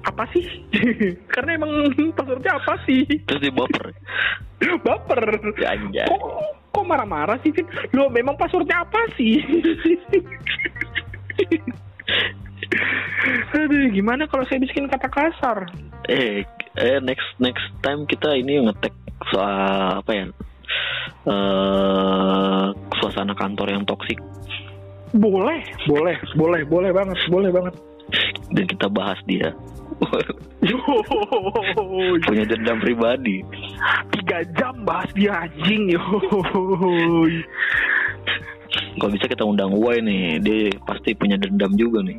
apa sih? Karena emang passwordnya apa sih? Terus dia baper. Baper. Ya, anjay. Kok, kok marah-marah sih, Vin? Lo memang passwordnya apa sih? Aduh, gimana kalau saya bisikin kata kasar? Eh, eh next next time kita ini ngetek soal apa ya? Eh suasana kantor yang toksik Boleh, boleh, boleh, boleh banget, boleh banget. dan kita bahas dia. Punya dendam pribadi. Tiga jam bahas dia anjing yo. Kalau bisa kita undang Uwai nih, dia pasti punya dendam juga nih.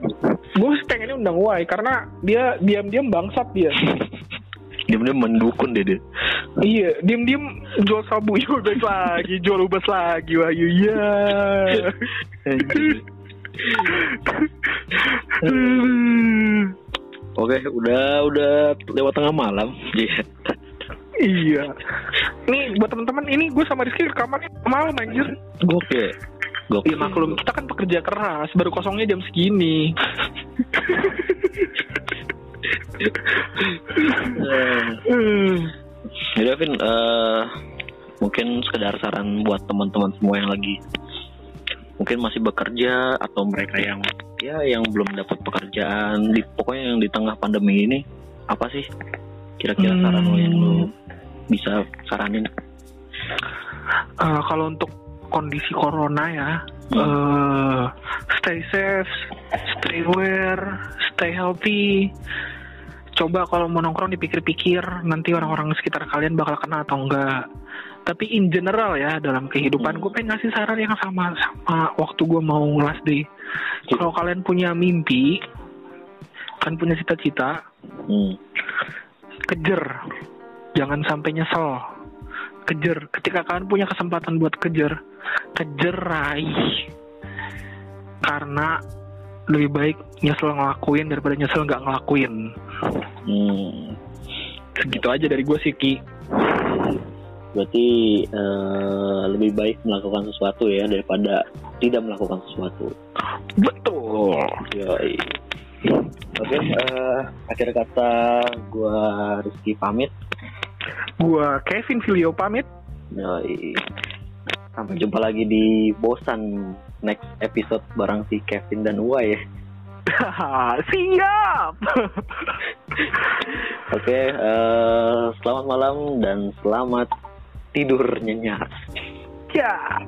Gue sih pengennya undang Wai karena dia diam-diam bangsat dia. Dia bener mendukun deh dia. iya, diam-diam jual sabu ubas lagi, jual ubas lagi Wahyu. Iya. Oke, udah udah lewat tengah malam. Iya. iya. Nih buat teman-teman ini gue sama Rizky rekamannya malam anjir. Gokil. Gokil. Iya maklum kita kan pekerja keras baru kosongnya jam segini. Jadi Vin, eh, mungkin sekedar saran buat teman-teman semua yang lagi mungkin masih bekerja atau mereka yang ya yang belum dapat pekerjaan di pokoknya yang di tengah pandemi ini apa sih kira-kira Hmm. saran lo yang lo bisa saranin? Eh, kalau untuk kondisi corona ya, Hmm. eh, stay safe, stay aware, stay healthy. Coba kalau mau nongkrong dipikir-pikir nanti orang-orang sekitar kalian bakal kena atau enggak. Tapi in general ya dalam kehidupan Hmm. gue pengen ngasih saran yang sama sama waktu gue mau last day. Kalau kalian punya mimpi, kan punya cita-cita, Hmm. kejar jangan sampai nyesel kejar ketika kalian punya kesempatan buat kejar kejar raih karena lebih baik nyesel ngelakuin daripada nyesel nggak ngelakuin Hmm. segitu aja dari gue sih Ki Berarti eh, lebih baik melakukan sesuatu ya daripada tidak melakukan sesuatu. betul Yoi. Oke, eh, akhir kata gua Rizky pamit. gue Kevin Filio pamit Yoi. Sampai jumpa lagi di Bosan next episode bareng si Kevin dan Uwa ya. Siap. Oke, okay, uh, selamat malam dan selamat tidur nyenyak. Ya. Yeah.